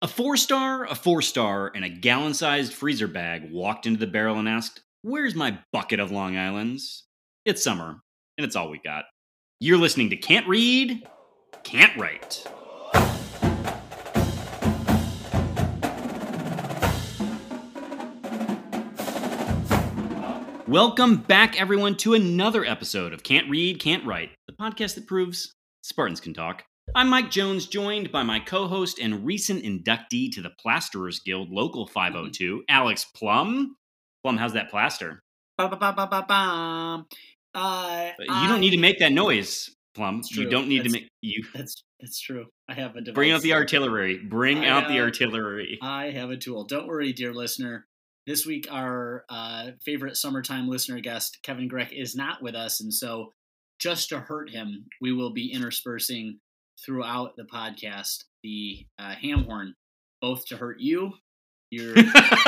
A four star, a four star, and a gallon sized freezer bag walked into the barrel and asked, Where's my bucket of Long Islands? It's summer, and it's all we got. You're listening to Can't Read, Can't Write. Welcome back, everyone, to another episode of Can't Read, Can't Write, the podcast that proves Spartans can talk. I'm Mike Jones, joined by my co host and recent inductee to the Plasterers Guild Local 502, Alex Plum. Plum, how's that plaster? Uh, You don't need to make that noise, Plum. You don't need to make you That's that's true. I have a device. bring out the artillery. Bring I out the artillery. I have a tool. Don't worry, dear listener. This week, our uh, favorite summertime listener guest, Kevin Greck, is not with us, and so just to hurt him, we will be interspersing throughout the podcast the uh, ham horn, both to hurt you, your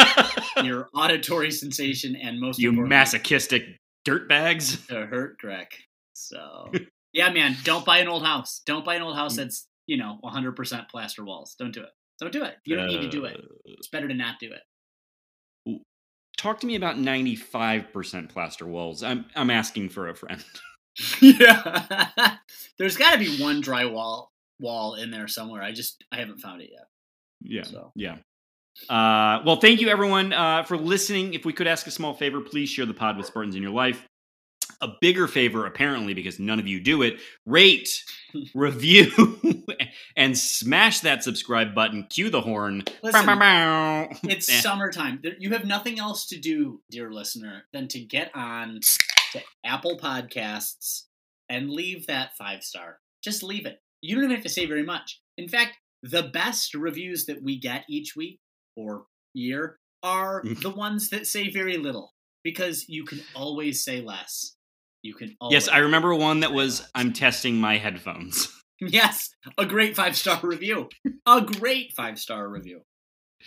your auditory sensation, and most you masochistic dirtbags. to hurt Greg. So yeah, man, don't buy an old house. Don't buy an old Mm. house that's you know 100% plaster walls. Don't do it. Don't do it. You don't need to do it. Uh, It's better to not do it. Talk to me about 95% plaster walls. I'm I'm asking for a friend. yeah, there's got to be one drywall wall in there somewhere. I just I haven't found it yet. Yeah. So Yeah. Uh, well, thank you everyone uh, for listening. If we could ask a small favor, please share the pod with Spartans in your life. A bigger favor, apparently, because none of you do it, rate, review, and smash that subscribe button. Cue the horn. Listen, Bow, bow, bow. It's Eh. summertime. You have nothing else to do, dear listener, than to get on to Apple Podcasts and leave that five star. Just leave it. You don't even have to say very much. In fact, the best reviews that we get each week or year are mm. the ones that say very little because you can always say less. You can always. Yes, I remember one that was less. I'm testing my headphones. Yes, a great five star review. A great five star review.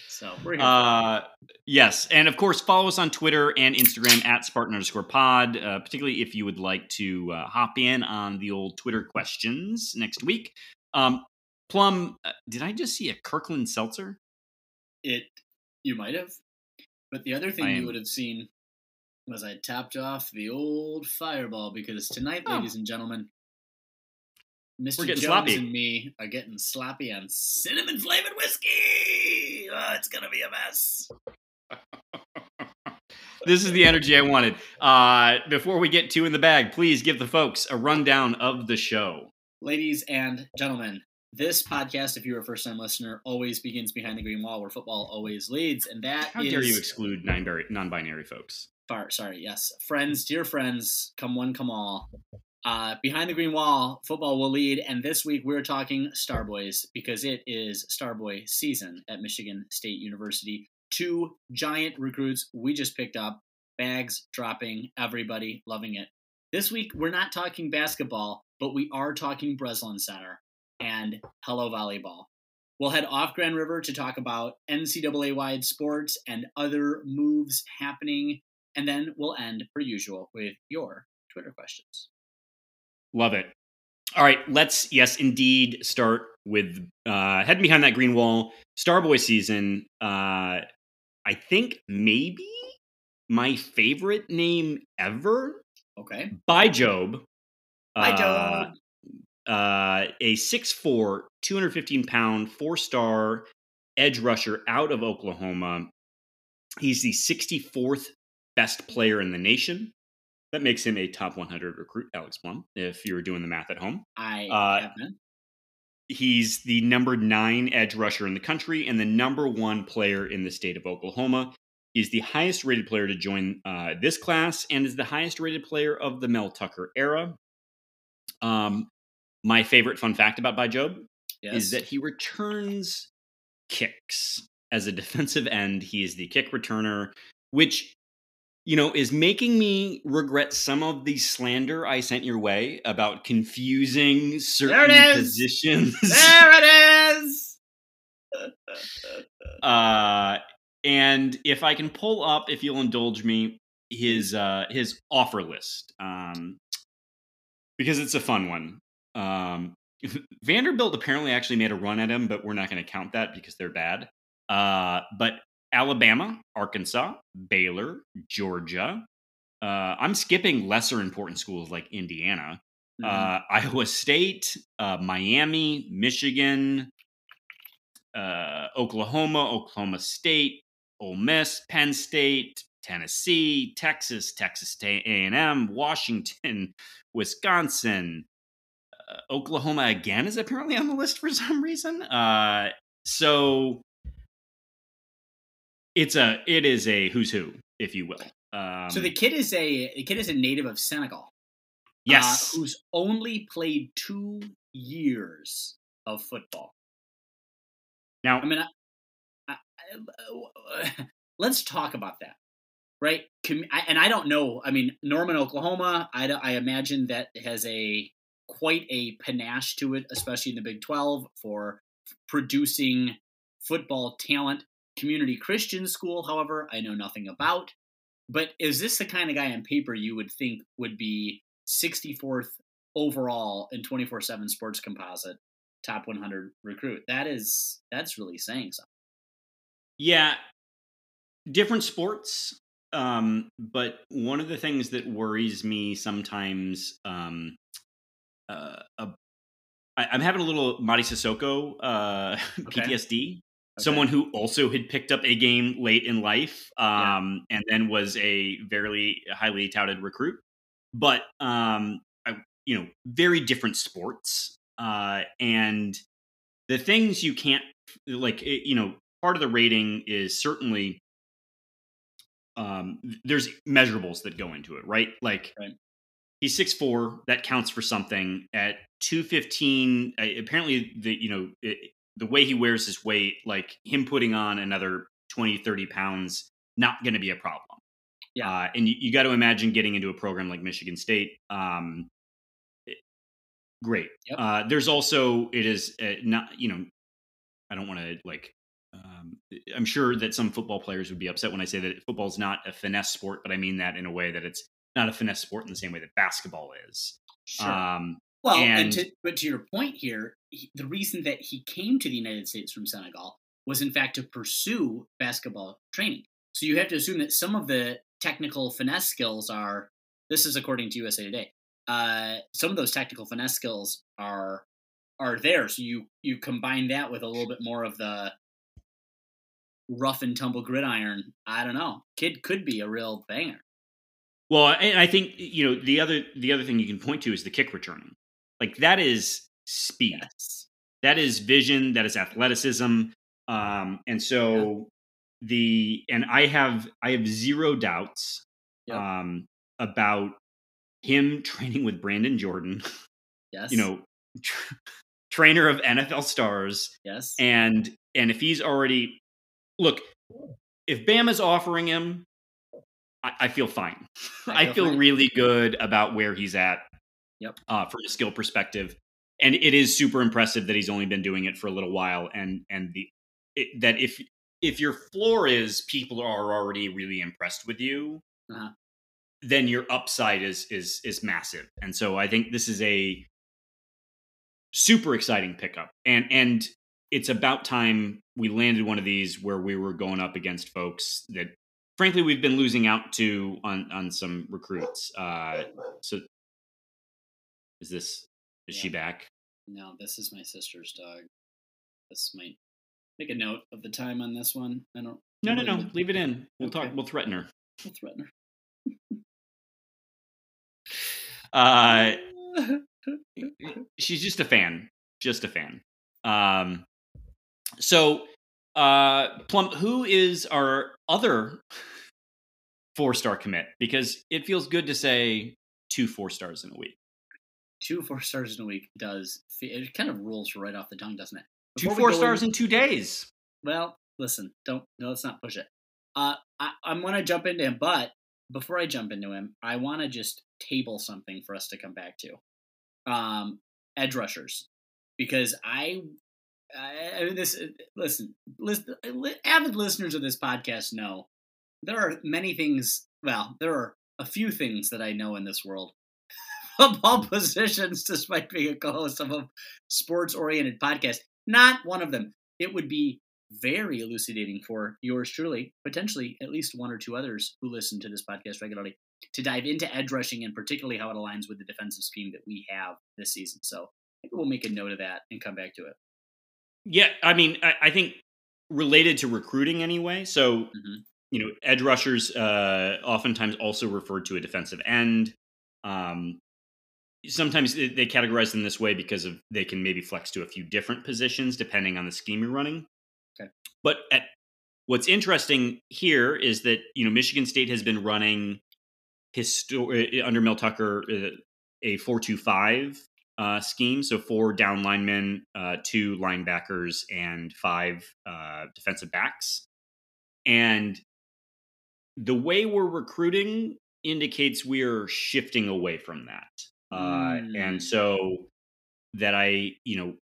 So we're here. Uh, yes, and of course, follow us on Twitter and Instagram at Spartan underscore Pod. Uh, particularly if you would like to uh, hop in on the old Twitter questions next week. Um, Plum, uh, did I just see a Kirkland seltzer? It you might have, but the other thing I you am- would have seen was I tapped off the old fireball because tonight, Oh. ladies and gentlemen, Mr. Jones sloppy. and me are getting sloppy on cinnamon whiskey. Oh, it's gonna be a mess. This is the energy I wanted. Uh, before we get two in the bag, please give the folks a rundown of the show. Ladies and gentlemen, this podcast, if you're a first time listener, always begins behind the green wall where football always leads, and that How is dare you exclude non-binary, non-binary folks? far sorry yes friends dear friends come one come all uh, behind the green wall football will lead and this week we're talking starboys because it is starboy season at michigan state university. Two giant recruits we just picked up bags dropping everybody loving it. This week we're not talking basketball but we are talking breslin center and hello volleyball. We'll head off Grand River to talk about NCAA wide sports and other moves happening and then we'll end, per usual, with your Twitter questions. Love it. All right, let's yes, indeed, start with uh, heading behind that green wall. Starboy season. Uh, I think maybe my favorite name ever Okay. Bai Jobe. Bye, Uh, Joe. uh, a 6'4", 215 pound, four star edge rusher out of Oklahoma. He's the 64th best player in the nation. That makes him a top 100 recruit, Alex Plum, if you were doing the math at home. I uh, have been. He's the number nine edge rusher in the country and the number one player in the state of Oklahoma. He's the highest rated player to join uh, this class and is the highest rated player of the Mel Tucker era. Um, my favorite fun fact about Bai Jobe Yes. is that he returns kicks as a defensive end. He is the kick returner, which you know is making me regret some of the slander I sent your way about confusing certain is! positions. there it is. uh, and if I can pull up, if you'll indulge me, his uh, his offer list, um, because it's a fun one. Um, Vanderbilt apparently actually made a run at him, but we're not going to count that because they're bad. Uh, but Alabama, Arkansas, Baylor, Georgia. Uh, I'm skipping lesser important schools like Indiana, mm-hmm. uh, Iowa State, uh, Miami, Michigan, uh, Oklahoma, Oklahoma State, Ole Miss, Penn State, Tennessee, Texas, Texas A&M, Washington, Wisconsin, uh, Oklahoma again is apparently on the list for some reason. Uh, so it's a it is a who's who, if you will. Um, so the kid is a the kid is a native of Senegal. Yes, uh, who's only played two years of football. Now, I mean, I, I, I, let's talk about that, right? and I don't know. I mean, Norman, Oklahoma. I, I imagine that has a quite a panache to it, especially in the Big Twelve for producing football talent. Community Christian school, however, I know nothing about. But is this the kind of guy on paper you would think would be 64th overall in 24/7 Sports Composite, top 100 recruit? That is that's really saying something. Yeah, different sports. Um, but one of the things that worries me sometimes, um, uh, I, am having a little Mady Sissoko uh, okay. PTSD Okay. Someone who also had picked up a game late in life, um, yeah. and then was a very highly touted recruit. But um, I, you know, very different sports, uh, and the things you can't like. It, you know, part of the rating is certainly um, there's measurables that go into it, right? Like right. he's six four, that counts for something. At two fifteen, apparently the you know it, the way he wears his weight, like him putting on another 20, 30 pounds, not going to be a problem. Yeah. Uh, and you, you got to imagine getting into a program like Michigan State. Um, it, great. Yep. Uh, there's also, it is uh, not, you know, I don't want to like, um, I'm sure that some football players would be upset when I say that football is not a finesse sport, but I mean that in a way that it's not a finesse sport in the same way that basketball is. Sure. Um, well, and, and to, but to your point here, he, the reason that he came to the United States from Senegal was, in fact, to pursue basketball training. So you have to assume that some of the technical finesse skills are. This is according to USA Today. Uh, some of those technical finesse skills are are there. So you you combine that with a little bit more of the rough and tumble gridiron. I don't know. Kid could be a real banger. Well, and I think you know the other the other thing you can point to is the kick returning. Like that is speed. Yes. That is vision. That is athleticism. Um, and so yeah. the and I have I have zero doubts yep. um, about him training with Brandon Jordan. Yes. You know, tra- trainer of NFL stars. Yes. And and if he's already look, if Bama's offering him, I, I feel fine. I, I feel really good about where he's at Yep. Uh, from a skill perspective, and it is super impressive that he's only been doing it for a little while, and and the it, that if if your floor is people are already really impressed with you, uh-huh. then your upside is is is massive. And so I think this is a super exciting pickup, and and it's about time we landed one of these where we were going up against folks that frankly we've been losing out to on on some recruits. Uh, so is this is yeah. she back? No, this is my sister's dog. This might make a note of the time on this one. I don't. No, no, no. Leave it in. We'll okay. talk. We'll threaten her. We'll threaten her. uh, she's just a fan. Just a fan. Um, so, uh, Plum, who is our other four star commit? Because it feels good to say two four stars in a week two four stars in a week does it kind of rolls right off the tongue, doesn't it? Before two four stars in, in, two days. Well, listen, don't no, let's not push it. Uh, I, I'm gonna jump into him, but before I jump into him, I want to just table something for us to come back to. Um, edge rushers, because I, I, I mean, this listen, listen, avid listeners of this podcast know there are many things. Well, there are a few things that I know in this world football positions despite being a co-host of a sports-oriented podcast. Not one of them. It would be very elucidating for yours truly, potentially at least one or two others who listen to this podcast regularly, to dive into edge rushing and particularly how it aligns with the defensive scheme that we have this season. So maybe we'll make a note of that and come back to it. Yeah, I mean, I, I think related to recruiting anyway. So, mm-hmm. you know, edge rushers uh, oftentimes also referred to a defensive end. Um, sometimes they categorize them this way because of they can maybe flex to a few different positions depending on the scheme you're running. Okay. But at, what's interesting here is that you know Michigan State has been running histor- uh, under Mel Tucker uh, a four two five uh, scheme. So four down linemen, uh, two linebackers, and five uh, defensive backs. And the way we're recruiting indicates we're shifting away from that. Mm. And so that I, you know,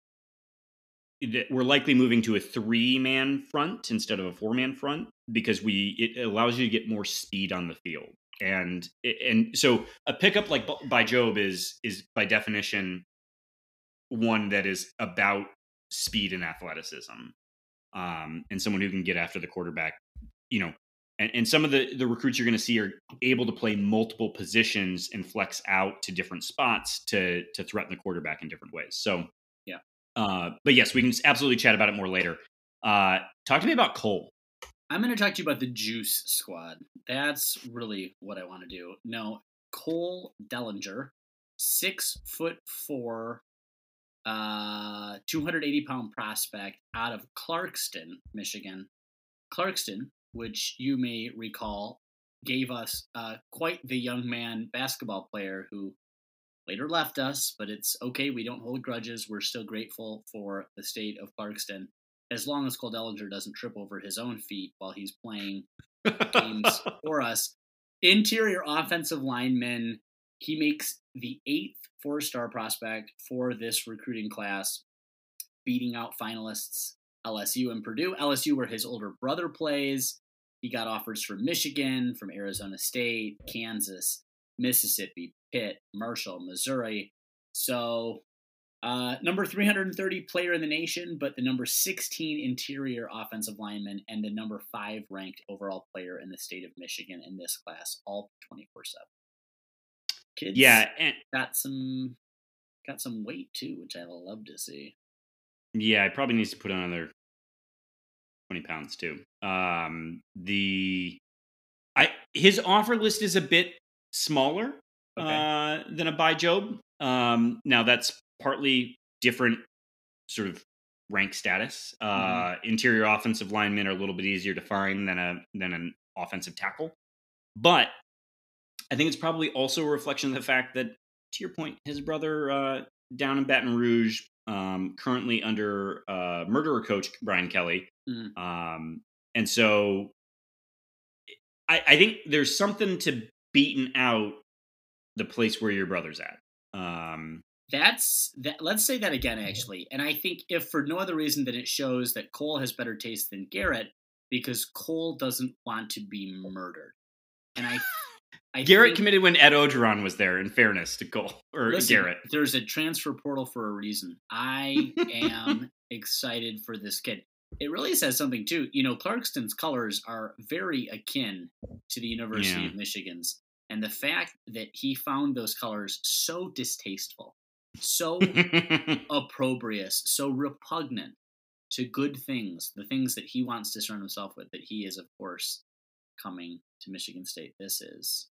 that we're likely moving to a three man front instead of a four man front because we it allows you to get more speed on the field and and so a pickup like Bai Jobe is is by definition one that is about speed and athleticism um and someone who can get after the quarterback you know and, and some of the the recruits you're going to see are able to play multiple positions and flex out to different spots to to threaten the quarterback in different ways so yeah, uh, but yes, we can absolutely chat about it more later. Uh, talk to me about Cole. I'm going to talk to you about the Juice Squad. That's really what I want to do. No, Cole Dellinger, six foot four, uh, 280 pound prospect out of Clarkston, Michigan. Clarkston, which you may recall, gave us uh, quite the young man basketball player who later left us, but it's okay. We don't hold grudges. We're still grateful for the state of Clarkston, as long as Cole Dellinger doesn't trip over his own feet while he's playing games for us. Interior offensive lineman. He makes the eighth four star prospect for this recruiting class, beating out finalists LSU and Purdue. LSU, where his older brother plays. He got offers from Michigan, from Arizona State, Kansas, Mississippi, Pitt, Marshall, Missouri. So, uh, number 330 player in the nation, but the number 16 interior offensive lineman and the number five ranked overall player in the state of Michigan in this class, all 24 7. Kids, yeah, and got some got some weight too, which I love to see. Yeah, it probably needs to put on another 20 pounds too. Um, the I his offer list is a bit smaller okay. uh, than a Bai Jobe. Um, now that's partly different sort of rank status. Uh, mm-hmm. Interior offensive linemen are a little bit easier to find than a than an offensive tackle, but I think it's probably also a reflection of the fact that, to your point, his brother uh, down in Baton Rouge, um, currently under uh, murderer coach Brian Kelly, mm-hmm. um, and so I, I think there's something to beaten out the place where your brother's at. Um, that's that. Let's say that again, actually. And I think if for no other reason than it shows that Cole has better taste than Garrett, because Cole doesn't want to be murdered. And I, I Garrett committed when Ed Orgeron was there. In fairness to Cole or listen, Garrett, there's a transfer portal for a reason. I am excited for this kid. It really says something too. You know, Clarkston's colors are very akin to the University yeah. of Michigan's and the fact that he found those colors so distasteful, so opprobrious, so repugnant to good things, the things that he wants to surround himself with, that he is, of course, coming to Michigan State. This is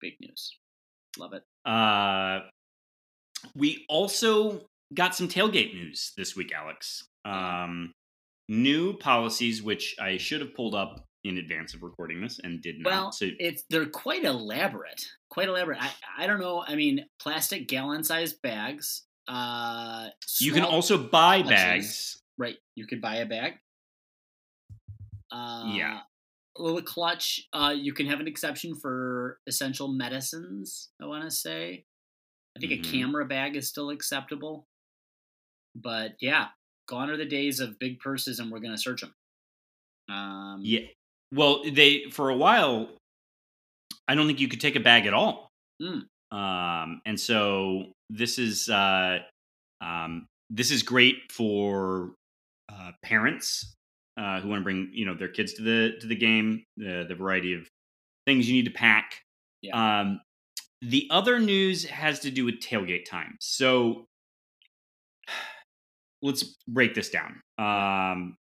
big news. Love it. Uh, we also got some tailgate news this week, Alex. Um, new policies, which I should have pulled up in advance of recording this and did not. Well, so, it's they're quite elaborate. Quite elaborate. I I don't know. I mean, plastic gallon sized bags. Uh, you can also buy bags. Right. You could buy a bag. Uh, yeah. Little clutch. Uh, you can have an exception for essential medicines. I want to say. I think mm-hmm. a camera bag is still acceptable. But yeah, gone are the days of big purses and we're going to search them. Um, yeah, well, they for a while, I don't think you could take a bag at all. Mm. Um, and so this is uh, um, this is great for uh, parents uh, who want to bring you know their kids to the to the game. The the variety of things you need to pack. Yeah. Um, the other news has to do with tailgate time. So let's break this down. Um,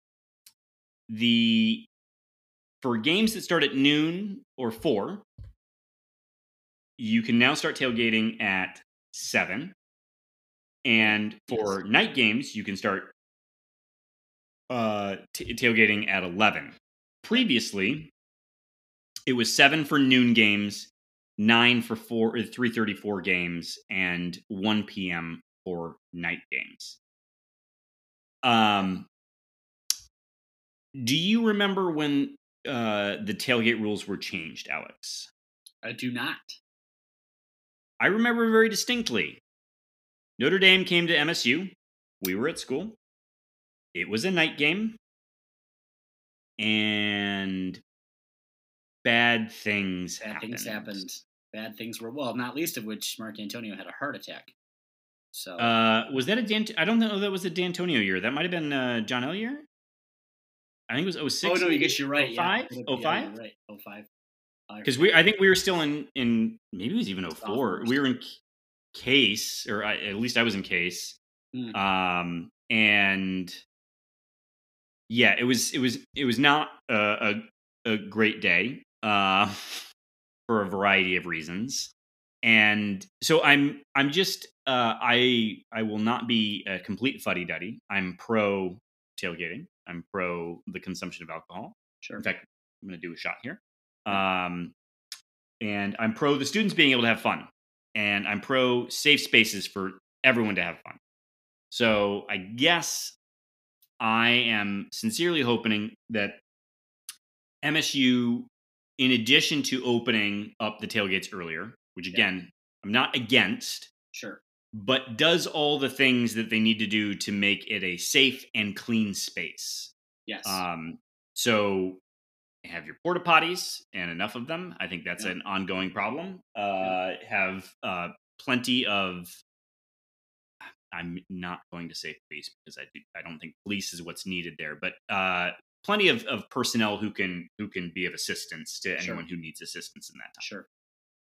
the for games that start at noon or four, you can now start tailgating at seven. And for Yes. night games, you can start uh, t- tailgating at 11. Previously, it was seven for noon games, nine for four, uh, 334 games, and 1 p.m. for night games. Um, do you remember when uh, the tailgate rules were changed, Alex? I do not. I remember very distinctly. Notre Dame came to MSU. We were at school. It was a night game. And bad things Bad happened. things happened. Bad things were well, not least of which Mark Dantonio had a heart attack. So Uh, was that a Dan? I don't know that was a Dantonio year. That might have been uh, John L year. I think it was 06. oh no, you guess you're right. 05? Yeah. 05? Yeah, right. 05. Uh, Because we, I think we were still in in maybe it was even 04. We were in case, or I, at least I was in case. Hmm. Um, and yeah, it was it was it was not a a, a great day uh, for a variety of reasons. And so I'm I'm just uh, I I will not be a complete fuddy duddy. I'm pro tailgating. I'm pro the consumption of alcohol. sure. In fact, I'm going to do a shot here. Um, and I'm pro the students being able to have fun, and I'm pro safe spaces for everyone to have fun. So I guess I am sincerely hoping that MSU, in addition to opening up the tailgates earlier, which Yeah. again I'm not against, Sure. but does all the things that they need to do to make it a safe and clean space. Yes. Um, so have your porta potties and enough of them. I think that's Yeah. an ongoing problem. Uh, have uh, plenty of. I'm not going to say police because I do, I don't think police is what's needed there, but uh, plenty of, of personnel who can who can be of assistance to Sure. anyone who needs assistance in that sure.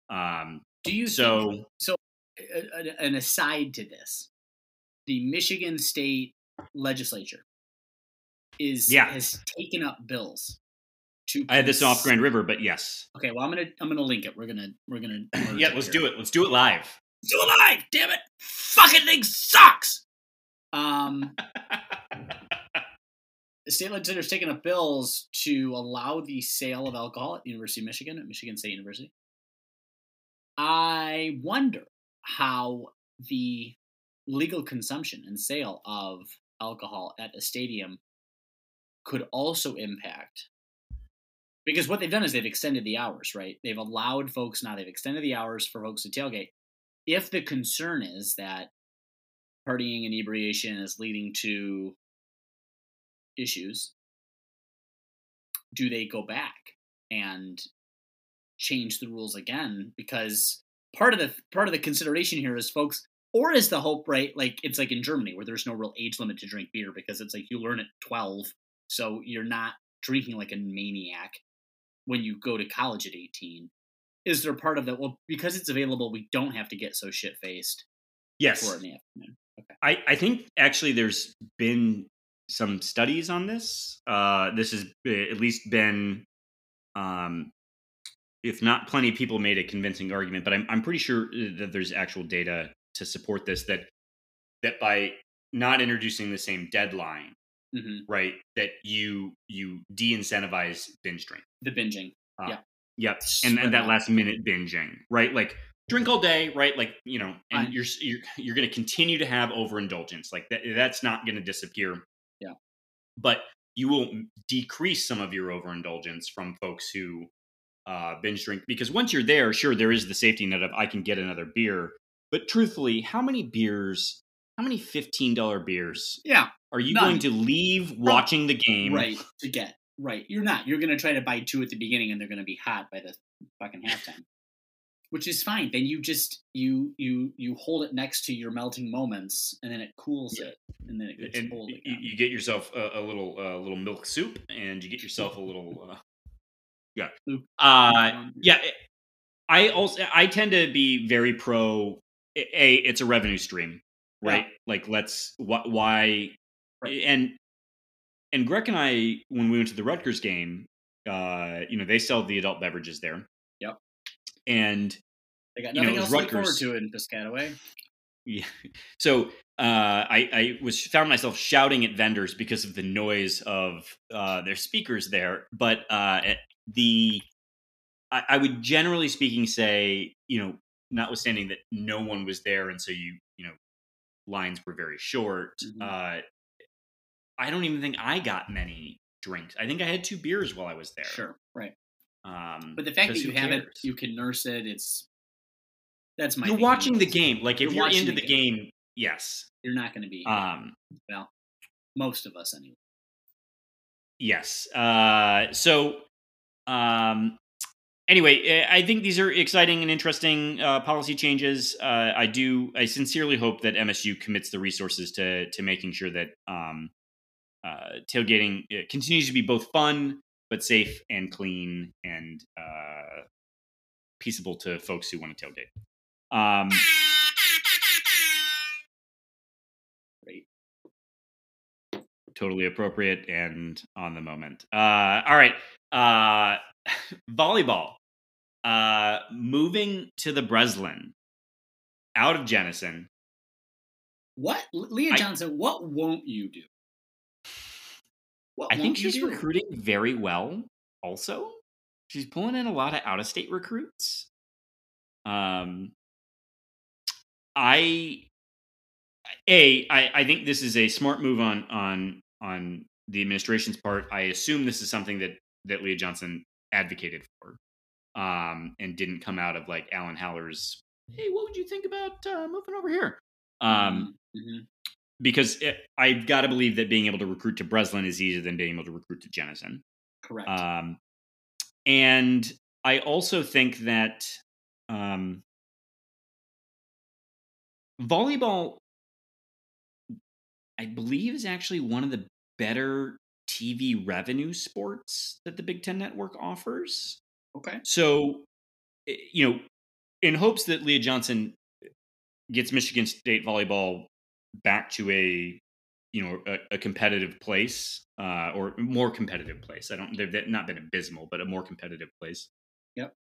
time. Um, Do you so think, a- an aside to this, the Michigan State legislature is Yeah. has taken up bills to I had this off Grand River, but yes, Okay, well I'm gonna I'm gonna link it. We're gonna we're gonna yeah, let's do it. Let's do it live. Do it live, damn it! Fucking thing sucks. Um, the state legislature's taken up bills to allow the sale of alcohol at the University of Michigan, at Michigan State University. I wonder how the legal consumption and sale of alcohol at a stadium could also impact because what they've done is they've extended the hours, right? They've allowed folks now they've extended the hours for folks to tailgate. If the concern is that partying inebriation is leading to issues, do they go back and change the rules again? Because part of the part of the consideration here is folks or is the hope right like it's like in Germany where there's no real age limit to drink beer because it's like you learn at 12 so you're not drinking like a maniac when you go to college at 18 is there part of that well because it's available we don't have to get so shit faced Yes, for in the afternoon I, I think actually there's been some studies on this. Uh, this has at least been, um, if not plenty of people made a convincing argument, but I'm, I'm pretty sure uh, that there's actual data to support this that that by not introducing the same deadline, hmm right, that you you de-incentivize binge drink. the binging Uh, Yeah. Yep. And and that last minute binging, right? Like drink all day, right? Like you know, and Fine. you're you're you're going to continue to have overindulgence. Like that, that's not going to disappear. Yeah. But you will decrease some of your overindulgence from folks who uh, binge drink because once you're there, sure, there is the safety net of I can get another beer. But truthfully, how many beers? How many fifteen dollar beers yeah are you None. going to leave watching the game? right to get right you're not you're gonna try to buy two at the beginning and they're gonna be hot by the fucking halftime which is fine. Then you just you you you hold it next to your melting moments, and then it cools Yeah. it, and then it gets and cold you, again. you get yourself a, a little uh, little milk soup, and you get yourself a little uh, yeah. Uh, yeah. I also I tend to be very pro. A, it's a revenue stream, right? Like let's wh- why Right. and and Greg and I when we went to the Rutgers game, uh, you know they sell the adult beverages there. Yep. And They got you know, nothing else was to look forward to in Piscataway. Yeah. So uh, I, I was found myself shouting at vendors because of the noise of uh, their speakers there. But uh, the I, I would generally speaking say, you know, notwithstanding that no one was there, and so you you know lines were very short. Mhm. Uh, I don't even think I got many drinks. I think I had two beers while I was there. Sure, right. Um, But the fact that you have it, you can nurse it. It's that's my. you're watching the game. Like if You're you're, into the the game, yes. You're not going to be Um, well. Most of us anyway. Yes. Uh, so, um, anyway, eh, I think these are exciting and interesting uh, policy changes. Uh, I do. I sincerely hope that MSU commits the resources to to making sure that um, uh, tailgating continues to be both fun but safe and clean and uh, peaceable to folks who want to tailgate. Um, Great. totally appropriate and on the moment. Uh, all right. Uh, volleyball. Uh, moving to the Breslin out of Jennison. What Leah I- Johnson? What won't you do? What I think she's do? recruiting very well. Also, she's pulling in a lot of out of state recruits. Um, I a I, I think this is a smart move on on on the administration's part. I assume this is something that that Leah Johnson advocated for, um, and didn't come out of like Alan Haller's. Hey, what would you think about uh, moving over here? Um, Mhm. Because it, I've got to believe that being able to recruit to Breslin is easier than being able to recruit to Jennison. correct. Um, and I also think that um, volleyball, I believe, is actually one of the better TV revenue sports that the Big Ten Network offers. okay. So, eh, you know, in hopes that Leah Johnson gets Michigan State volleyball back to a, you know, a, a competitive place uh, or more competitive place. I don't, they've not been abysmal, but a more competitive place. Yep.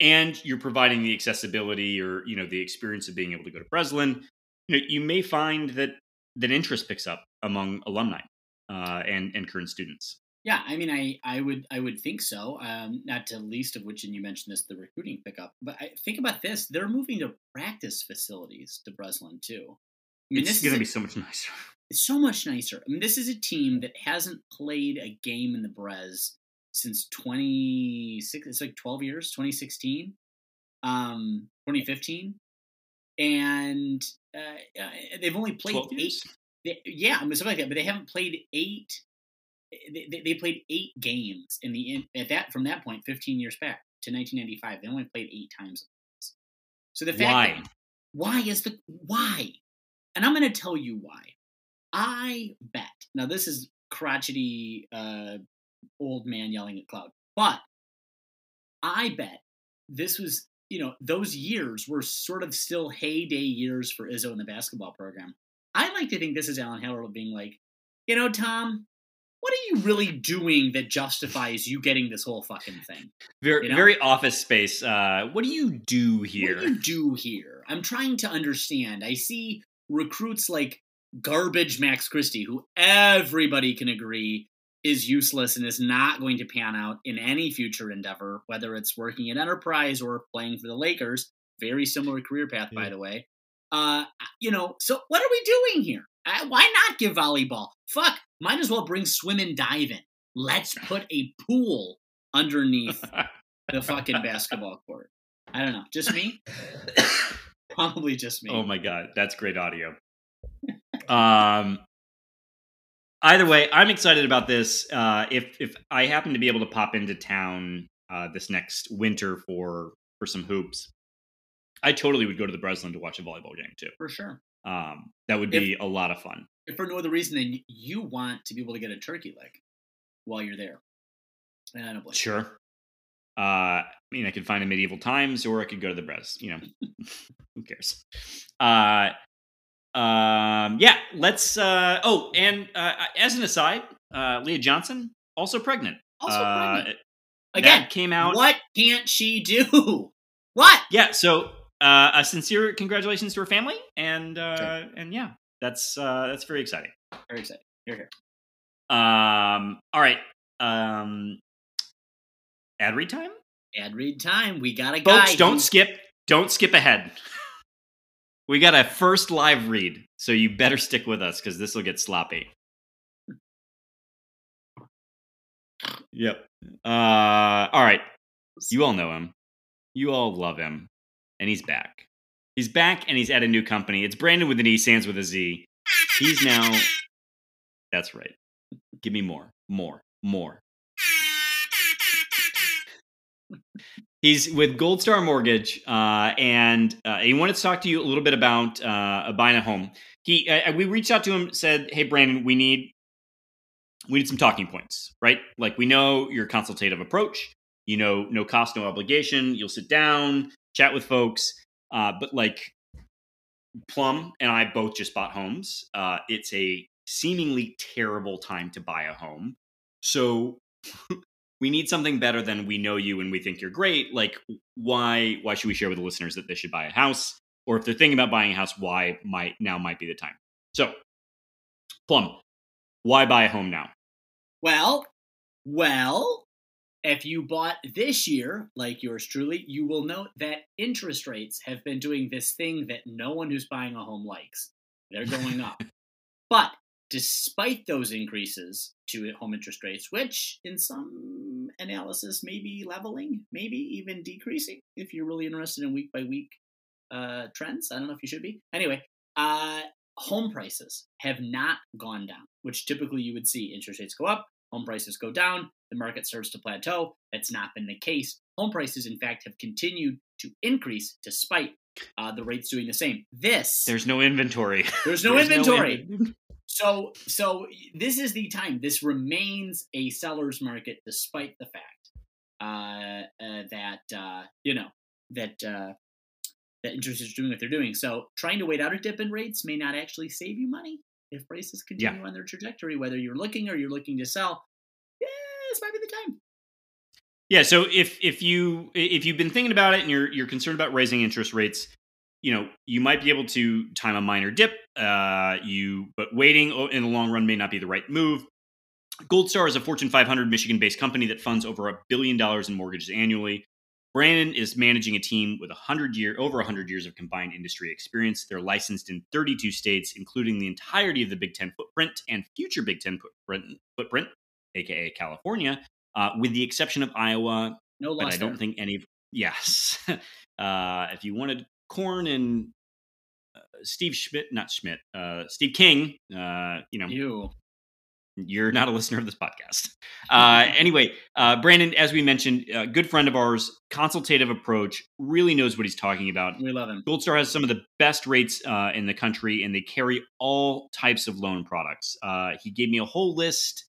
And you're providing the accessibility or you know the experience of being able to go to Breslin. You know, you may find that that interest picks up among alumni uh, and and current students. Yeah, I mean, I, I would I would think so. Um, not to least of which, and you mentioned this, the recruiting pickup. But I, think about this: they're moving to practice facilities to Breslin too. I mean, It's going to be so much nicer. It's so much nicer. I mean, this is a team that hasn't played a game in the Brez since 26, it's like 12 years, 2016, um, 2015. And uh, uh, they've only played 12 eight. They, yeah, I mean, something like that, but they haven't played eight. They, they, they played eight games in the in, at that from that point, 15 years back to 1995. They only played eight times. So the fact Why? that why is the why? And I'm going to tell you why. I bet. Now this is crotchety uh, old man yelling at cloud, but I bet this was you know those years were sort of still heyday years for Izzo in the basketball program. I like to think this is Alan Haller being like, you know, Tom, what are you really doing that justifies you getting this whole fucking thing? Very, You know? very office space. Uh, what do you do here? What do you do here? I'm trying to understand. I see recruits like garbage Max Christie, who everybody can agree is useless and is not going to pan out in any future endeavor, whether it's working at Enterprise or playing for the Lakers. Very similar career path, by the way. Uh, you know, so what are we doing here? Uh, why not give volleyball? Fuck, might as well bring swim and dive in. Let's put a pool underneath the fucking basketball court. I don't know. Just me? Probably just me. oh my god, that's great audio. um, either way, I'm excited about this. Uh, if if I happen to be able to pop into town uh, this next winter for for some hoops. I totally would go to the Breslin to watch a volleyball game too. For sure. Um, that would be if, a lot of fun. If for no other reason than you want to be able to get a turkey leg while you're there. And I don't Sure. Uh, I mean, I could find a medieval times, or I could go to the Bres. You know, who cares? Uh, um, yeah. Let's. Uh, oh, and uh, as an aside, uh, Leah Johnson also pregnant. Also uh, pregnant. Again, came out. What can't she do? What? Yeah. So, uh, a sincere congratulations to her family, and uh, sure. and yeah, that's uh, that's very exciting. Very exciting. You're here. Um. All right. Um. Ad read time. Ad read time. We got a guy. Folks, don't skip. Don't skip ahead. We got a first live read, so you better stick with us because this will get sloppy. Yep. Uh, all right. You all know him. You all love him. And he's back. He's back and he's at a new company. It's Brandon with an E, Sands with a Z. He's now. That's right. Give me more, more, more. He's with Gold Star Mortgage, uh, and uh, he wanted to talk to you a little bit about uh, buying a home. He, uh, we reached out to him, said, "Hey, Brandon, we need we need some talking points, right? Like we know your consultative approach. You know, no cost, no obligation. You'll sit down, chat with folks. Uh, but like Plum and I both just bought homes. Uh, it's a seemingly terrible time to buy a home. So we need something better than we know you and we think you're great. Like why why should we share with the listeners that they should buy a house? Or if they're thinking about buying a house, why might now might be the time. So Plum, why buy a home now? Well, well, if you bought this year, like yours truly, you will note that interest rates have been doing this thing that no one who's buying a home likes. They're going up. but despite those increases to home interest rates, which in some analysis may be leveling, maybe even decreasing, if you're really interested in week by week uh, trends. I don't know if you should be. Anyway, uh, home prices have not gone down, which typically you would see interest rates go up, home prices go down, the market starts to plateau. That's not been the case. Home prices, in fact, have continued to increase despite uh, the rates doing the same. This there's no inventory. There's no there's inventory. No in- so so this is the time. This remains a seller's market despite the fact uh, uh, that uh, you know that uh, that interest is doing what they're doing. So trying to wait out a dip in rates may not actually save you money if prices continue yeah. on their trajectory. Whether you're looking or you're looking to sell, yeah, this might be the time. Yeah. So if if you if you've been thinking about it and you're you're concerned about raising interest rates, you know you might be able to time a minor dip. Uh, you but waiting in the long run may not be the right move. Gold Star is a Fortune 500 Michigan-based company that funds over a billion dollars in mortgages annually. Brandon is managing a team with 100 year over 100 years of combined industry experience. They're licensed in 32 states, including the entirety of the Big Ten footprint and future Big Ten footprint, footprint aka California, uh, with the exception of Iowa. No but I don't think any. Of, yes, uh, if you wanted corn and uh, Steve Schmidt, not Schmidt, uh, Steve King, uh, you know, Ew you're not a listener of this podcast. Uh, anyway, uh, Brandon, as we mentioned, a good friend of ours, consultative approach, really knows what he's talking about. We love him. Gold Star has some of the best rates uh, in the country, and they carry all types of loan products. Uh, he gave me a whole list.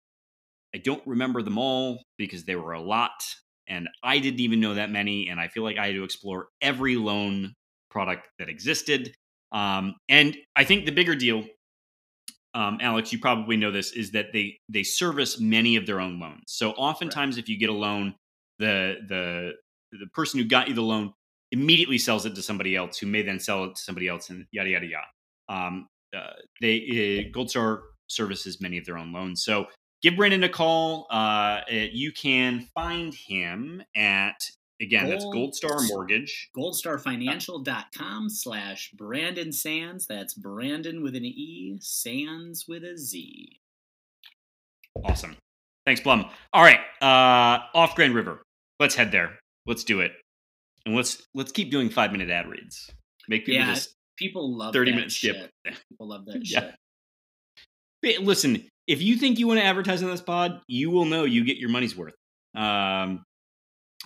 I don't remember them all because there were a lot, and I didn't even know that many. And I feel like I had to explore every loan product that existed. Um, and I think the bigger deal um, Alex, you probably know this, is that they they service many of their own loans. So oftentimes, right. if you get a loan, the the the person who got you the loan immediately sells it to somebody else, who may then sell it to somebody else, and yada yada yada. Um, uh, they uh, Gold Star services many of their own loans. So give Brandon a call. Uh, you can find him at Again, Gold, that's Gold Star Mortgage. GoldStarFinancial.com slash Brandon Sands. That's Brandon with an E, Sands with a Z. Awesome. Thanks, Plum. All right. Uh, off Grand River. Let's head there. Let's do it. And let's let's keep doing five minute ad reads. Make people yeah, just people love 30 minute skip. Shit. People love that yeah. shit. Listen, if you think you want to advertise on this pod, you will know you get your money's worth. Um,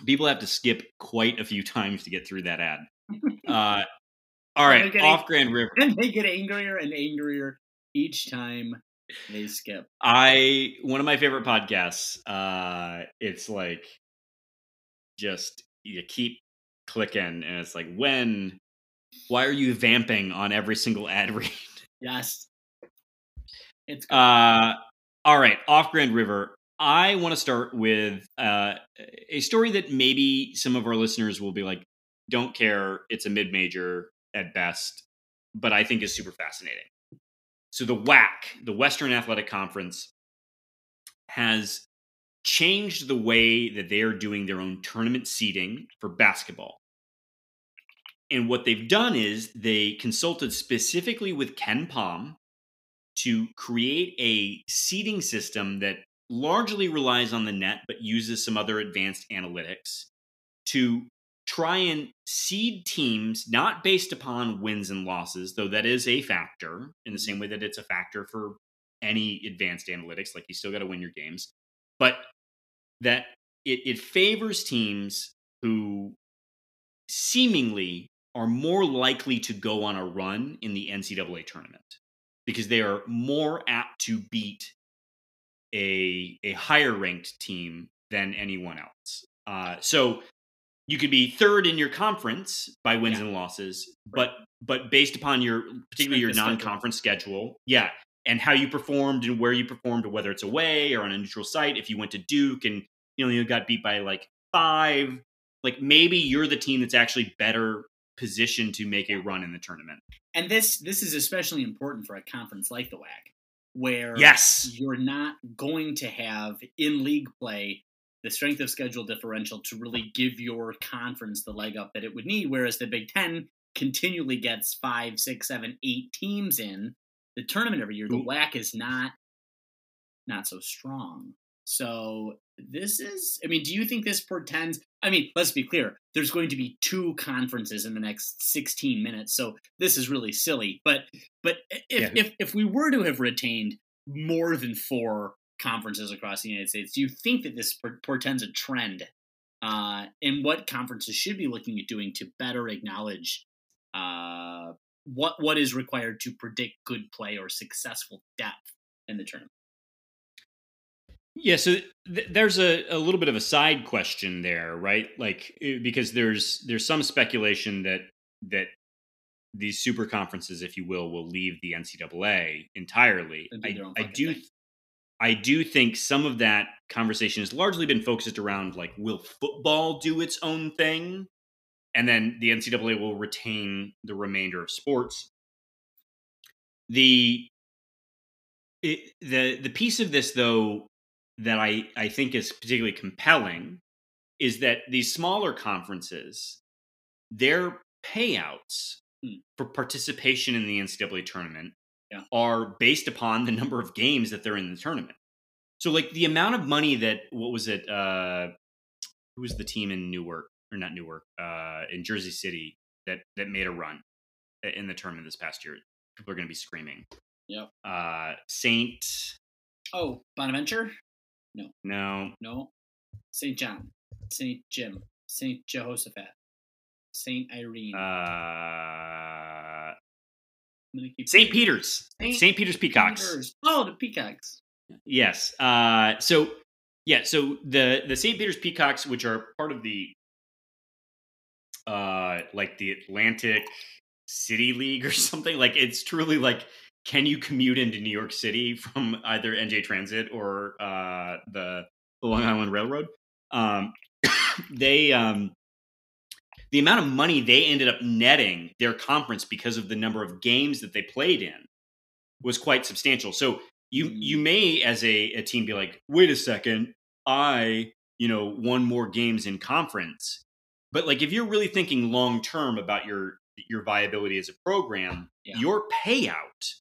people have to skip quite a few times to get through that ad. Uh, all right, off Grand River. And they get angrier and angrier each time they skip. I one of my favorite podcasts. Uh, it's like just you keep clicking, and it's like when. Why are you vamping on every single ad read? Yes. It's Uh, all right, off Grand River. I want to start with uh, a story that maybe some of our listeners will be like, "Don't care. It's a mid-major at best," but I think is super fascinating. So the WAC, the Western Athletic Conference, has changed the way that they are doing their own tournament seeding for basketball. And what they've done is they consulted specifically with KenPom to create a seeding system that largely relies on the net but uses some other advanced analytics to try and seed teams not based upon wins and losses, though that is a factor in the same way that it's a factor for any advanced analytics. Like you still got to win your games, but that it, it favors teams who seemingly are more likely to go on a run in the NCAA tournament because they are more apt to beat a a higher ranked team than anyone else. Uh, so you could be third in your conference by wins Yeah. and losses, but but based upon your particularly your Strength of schedule. non-conference schedule, yeah, and how you performed and where you performed, whether it's away or on a neutral site. If you went to Duke and you know you got beat by like five, like maybe you're the team that's actually better positioned to make a run in the tournament. and this this is especially important for a conference like the WAC, where Yes. you're not going to have in league play the strength of schedule differential to really give your conference the leg up that it would need. Whereas the Big Ten continually gets five, six, seven, eight teams in the tournament every year. The Ooh. WAC is not not so strong. So this is I mean, do you think this portends I mean, let's be clear. There's going to be two conferences in the next 16 minutes. So this is really silly. But but if Yeah. if if we were to have retained more than four conferences across the United States, do you think that this portends a trend uh, in what conferences should be looking at doing to better acknowledge uh, what what is required to predict good play or successful depth in the tournament? Yeah, so th- there's a, a little bit of a side question there, right? Like eh, because there's there's some speculation that that these super conferences, if you will, will leave the NCAA entirely. I, I do thing. I do think some of that conversation has largely been focused around like will football do its own thing? And then the NCAA will retain the remainder of sports. The it, the the piece of this though that I, I think is particularly compelling is that these smaller conferences, their payouts Hmm. for participation in the NCAA tournament Yeah. are based upon the number of games that they're in the tournament. So, like the amount of money that what was it? Uh, who was the team in Newark or not Newark? Uh, in Jersey City that that made a run in the tournament this past year. People are going to be screaming. Yep. Uh, Saint. Oh, Bonaventure? No, No. No. St. John. St. Jim. St. Jehoshaphat. St. Irene. Uh, I'm gonna keep St. Peter's. Saint St. Peter's Peacocks. Peters. Oh, the Peacocks. Yes. Uh, so yeah, so the the St. Peter's Peacocks, which are part of the uh like the Atlantic City League or something, like it's truly like can you commute into New York City from either NJ Transit or uh the, the Long Island Railroad? Um they um the amount of money they ended up netting their conference because of the number of games that they played in was quite substantial. So you Mm. you may as a, a team be like, wait a second, I you know won more games in conference, but like if you're really thinking long term about your your viability as a program, Yeah. your payout.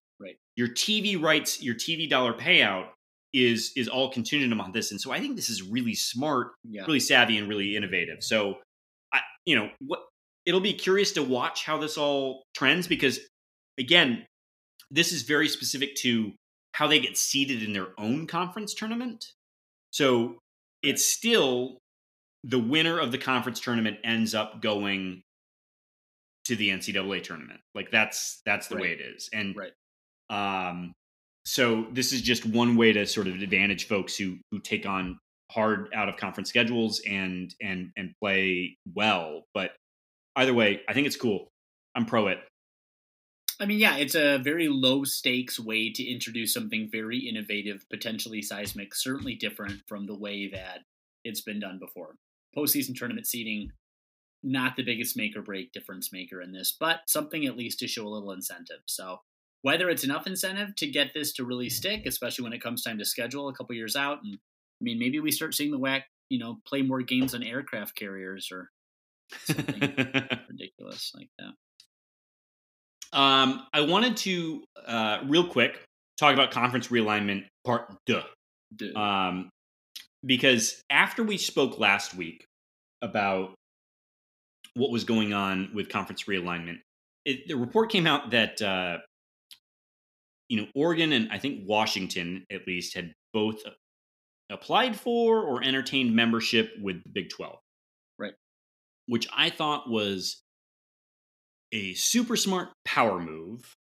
Your TV rights, your TV dollar payout is is all contingent upon this, and so I think this is really smart Yeah. really savvy and really innovative. So, I you know what it'll be curious to watch how this all trends because again, this is very specific to how they get seeded in their own conference tournament. So it's still the winner of the conference tournament ends up going to the NCAA tournament. Like that's that's the Right. way it is. And Right. Um so this is just one way to sort of advantage folks who who take on hard out of conference schedules and and and play well. But either way, I think it's cool. I'm pro it. I mean, yeah, it's a very low stakes way to introduce something very innovative, potentially seismic, certainly different from the way that it's been done before. Postseason tournament seeding, not the biggest make or break difference maker in this, but something at least to show a little incentive. So whether it's enough incentive to get this to really stick, especially when it comes time to schedule a couple years out, and I mean, maybe we start seeing the WAC, you know, play more games on aircraft carriers or something ridiculous like that. Um, I wanted to uh, real quick talk about conference realignment part duh. Um, because after we spoke last week about what was going on with conference realignment, it, the report came out that uh, you know Oregon and I think Washington at least had both applied for or entertained membership with the Big Twelve, Right. Which I thought was a super smart power move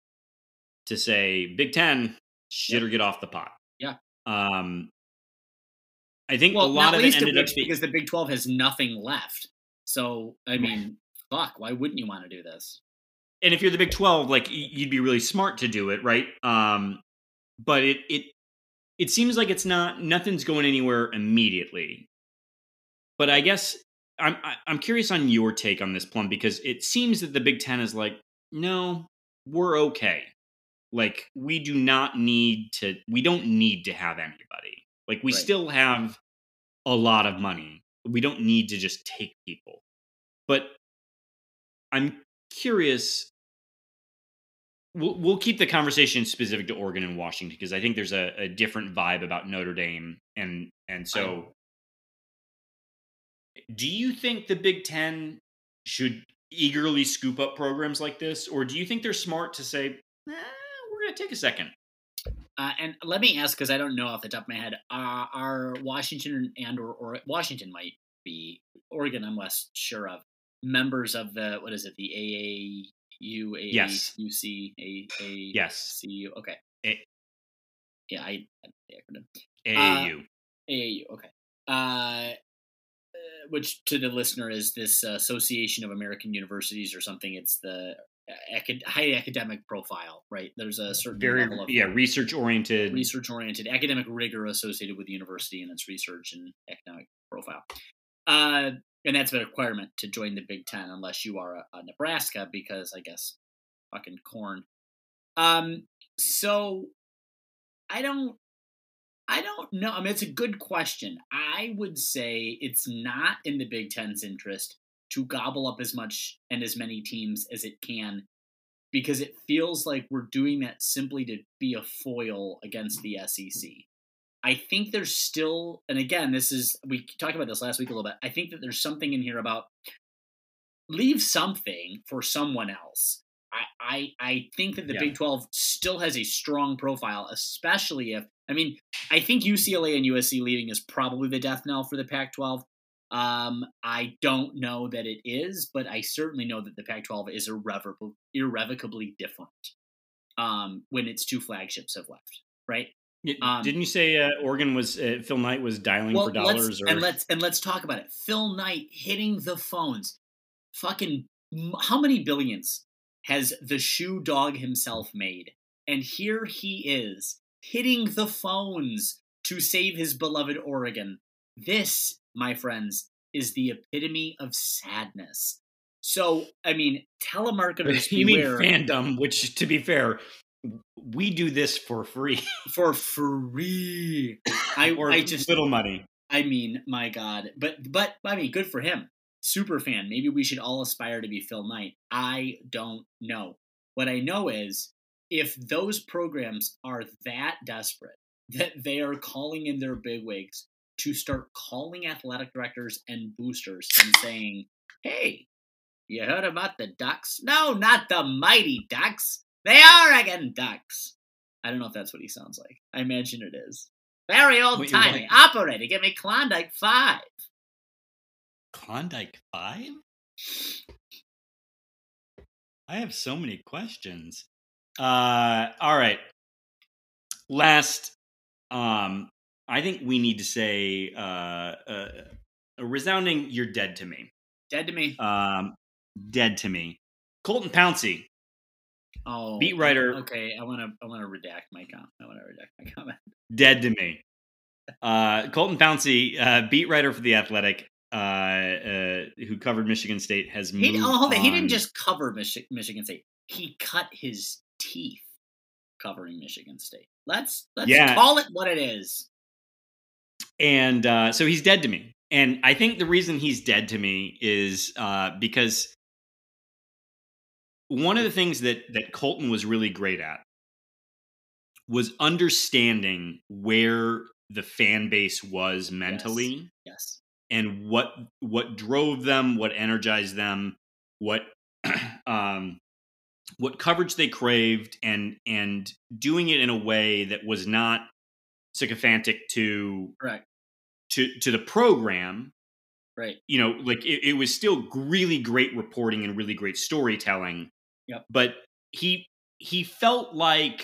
to say Big Ten shit Yep. or get off the pot. Yeah. Um, I think well, a lot not of it ended of up being because the Big Twelve has nothing left. So I mean, fuck, why wouldn't you want to do this? And if you're the Big Twelve, like you'd be really smart to do it, right? Um, but it it it seems like it's not nothing's going anywhere immediately. But I guess I'm I'm curious on your take on this, Plum, because it seems that the Big Ten is like, no, we're okay. Like we do not need to. We don't need to have anybody. Like we Right. still have a lot of money. We don't need to just take people. But I'm curious. We'll, we'll keep the conversation specific to Oregon and Washington because I think there's a, a different vibe about Notre Dame and and so. Do you think the Big Ten should eagerly scoop up programs like this, or do you think they're smart to say, eh, "We're going to take a second? Uh, and let me ask, because I don't know off the top of my head, uh, are Washington and or, or Washington might be Oregon? I'm less sure of members of the what is it? The AAU, Yes. AAUC, A A Yes, CU. Okay. A- yeah, I, I the acronym. AAU. AAU. Okay. Uh, uh, which to the listener is this uh, Association of American Universities or something. It's the uh, acad- high academic profile, right? There's a certain Very level of yeah, research oriented. research oriented academic rigor associated with the university and its research and academic profile. Uh, and that's a requirement to join the Big Ten unless you are a, a Nebraska, because I guess fucking corn. Um, so I don't, I don't know. I mean, it's a good question. I would say it's not in the Big Ten's interest to gobble up as much and as many teams as it can because it feels like we're doing that simply to be a foil against the SEC. I think there's still, and again, this is we talked about this last week a little bit. I think that there's something in here about leave something for someone else. I I, I think that the Yeah. Big Twelve still has a strong profile, especially if I mean I think UCLA and USC leaving is probably the death knell for the Pac-12. Um, I don't know that it is, but I certainly know that the Pac-12 is irrevocable, irrevocably different um, when its two flagships have left, right? Um, Didn't you say uh, Oregon was uh, Phil Knight was dialing for dollars? let's, Or and let's and let's talk about it. Phil Knight hitting the phones. Fucking how many billions has the shoe dog himself made? And here he is hitting the phones to save his beloved Oregon. This, my friends, is the epitome of sadness. So, I mean, telemarketers you mean beware fandom? Which, to be fair, we do this for free for free. I, I just little money. I mean, my God. But but I mean, good for him. Super fan. Maybe we should all aspire to be Phil Knight. I don't know. What I know is if those programs are that desperate that they are calling in their bigwigs to start calling athletic directors and boosters and saying, "Hey, you heard about the Ducks? No, not the mighty Ducks. The Oregon Ducks." I don't know if that's what he sounds like. I imagine it is. Very old timey. like- Operator, give me Klondike 5. Klondike Five? I have so many questions. Uh, all right. Last, um, I think we need to say uh, uh, a resounding "You're dead to me." Dead to me. Um, dead to me. Colton Pouncy, oh, beat writer. Okay, I want to. I want to redact my comment. I want to redact my comment. dead to me. Uh, Colton Pouncy, uh, beat writer for the Athletic, uh, uh, who covered Michigan State, has He, moved oh, hold on. He didn't just cover Michi- Michigan State. He cut his teeth covering Michigan State. Let's let's Yeah. call it what it is. and uh, so he's dead to me. And I think the reason he's dead to me is uh, because one of the things that that Colton was really great at was understanding where the fan base was mentally Yes. and what what drove them, what energized them, what um, what coverage they craved, and and doing it in a way that was not sycophantic to Correct. to to the program. Right. You know, like it, it was still really great reporting and really great storytelling. Yep. But he he felt like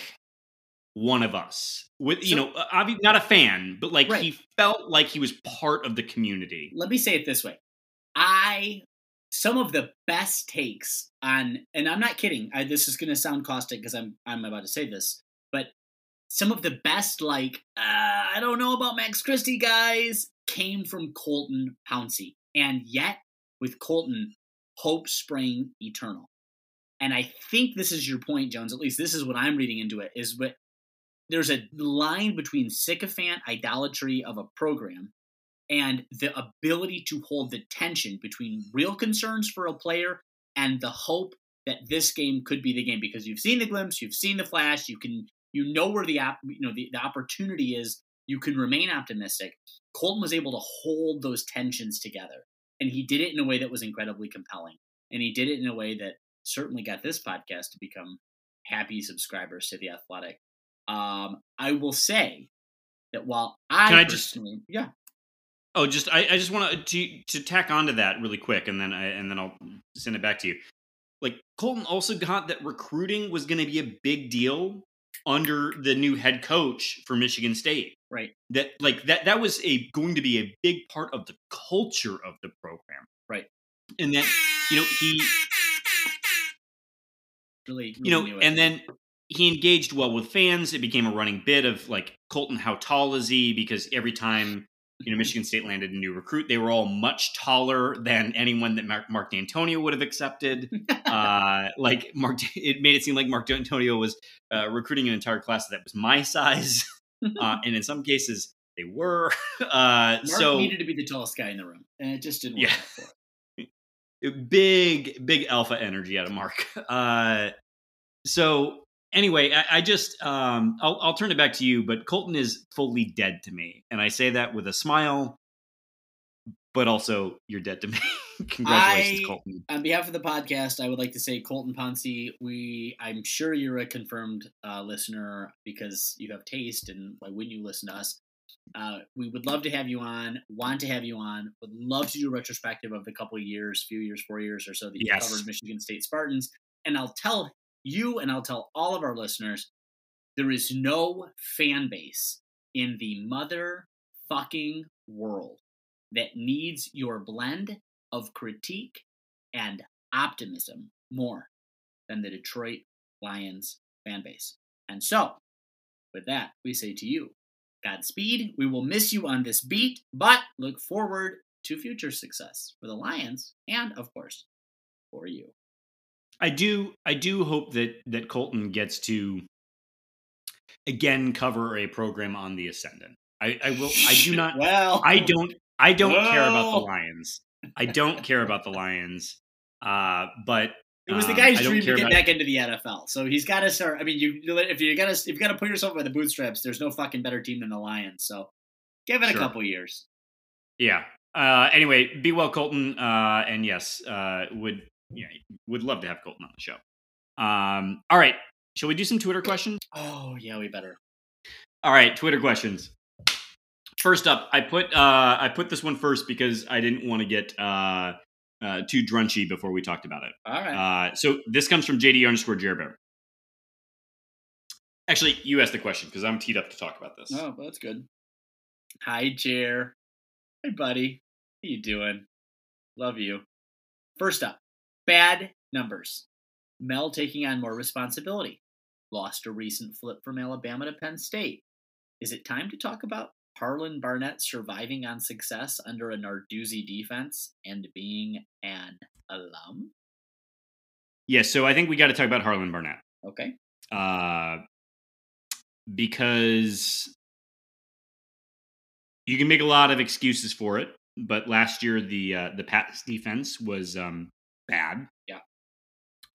one of us with you So- know obviously not a fan but like Right. he felt like he was part of the community Let me say it this way. I some of the best takes on, and I'm not kidding. I, this is going to sound caustic because I'm I'm about to say this, but some of the best, like uh, I don't know about Max Christie guys, came from Colton Pouncey, and yet with Colton, hope sprang eternal. And I think this is your point, Jones. At least this is what I'm reading into it. Is what there's a line between sycophant idolatry of a program and the ability to hold the tension between real concerns for a player and the hope that this game could be the game because you've seen the glimpse, you've seen the flash, you can you know where the app you know the, the opportunity is, you can remain optimistic. Colton was able to hold those tensions together. And he did it in a way that was incredibly compelling. And he did it in a way that certainly got this podcast to become happy subscribers to the athletic. Um, I will say that while I, Can I just- yeah, Oh, just I, I just want to to tack onto that really quick, and then I and then I'll send it back to you. Like Colton also got that recruiting was going to be a big deal under the new head coach for Michigan State. right, That like that that was a going to be a big part of the culture of the program. Right. And then you know he really, you know and then he engaged well with fans. It became a running bit of like Colton, how tall is he? Because every time you know Michigan State landed a new recruit, they were all much taller than anyone that Mark, Mark Dantonio would have accepted. uh, like Mark, it made it seem like Mark Dantonio was uh, recruiting an entire class that was my size, uh, and in some cases they were. Uh, Mark so needed to be the tallest guy in the room, and it just didn't work Yeah. Out for him. big big alpha energy out of mark uh so anyway i, I just um I'll, I'll turn it back to you but colton is fully dead to me and i say that with a smile but also you're dead to me congratulations I- colton On behalf of the podcast, I would like to say, Colton Pouncy, we I'm sure you're a confirmed uh, listener because you have taste, and why wouldn't you listen to us? Uh, we would love to have you on. Want to have you on. Would love to do a retrospective of the couple of years, few years, four years or so that you Yes. covered Michigan State Spartans. And I'll tell you, and I'll tell all of our listeners, there is no fan base in the mother fucking world that needs your blend of critique and optimism more than the Detroit Lions fan base. And so, with that, we say to you, Godspeed. We will miss you on this beat, but look forward to future success for the Lions and, of course, for you. i do i do hope that that colton gets to again cover a program on the ascendant i i will i do not Well, I don't. I don't care about the Lions. I don't care about the Lions. Uh, but It was the um, guy's don't dream to get back into the NFL. So he's got to start. I mean, you if you got to if you got to put yourself by the bootstraps, there's no fucking better team than the Lions. So give it Sure. a couple years. Yeah. Uh, anyway, be well, Colton. Uh, and yes, uh, would yeah, would love to have Colton on the show. Um, all right. Shall we do some Twitter questions? Oh yeah, we better. All right, Twitter questions. First up, I put uh, I put this one first because I didn't want to get uh, uh, too drunchy before we talked about it. All right. Uh, so this comes from JD underscore Jerbear. Actually, you asked the question because I'm teed up to talk about this. oh, well, that's good. Hi, Jer. Hey, buddy. How you doing? Love you. First up, bad numbers. Mel taking on more responsibility. Lost a recent flip from Alabama to Penn State. Is it time to talk about Harlon Barnett surviving on success under a Narduzzi defense and being an alum? Yeah, so I think we got to talk about Harlon Barnett Okay. uh, because you can make a lot of excuses for it. But last year, the uh, the Pats defense was um, bad. Yeah.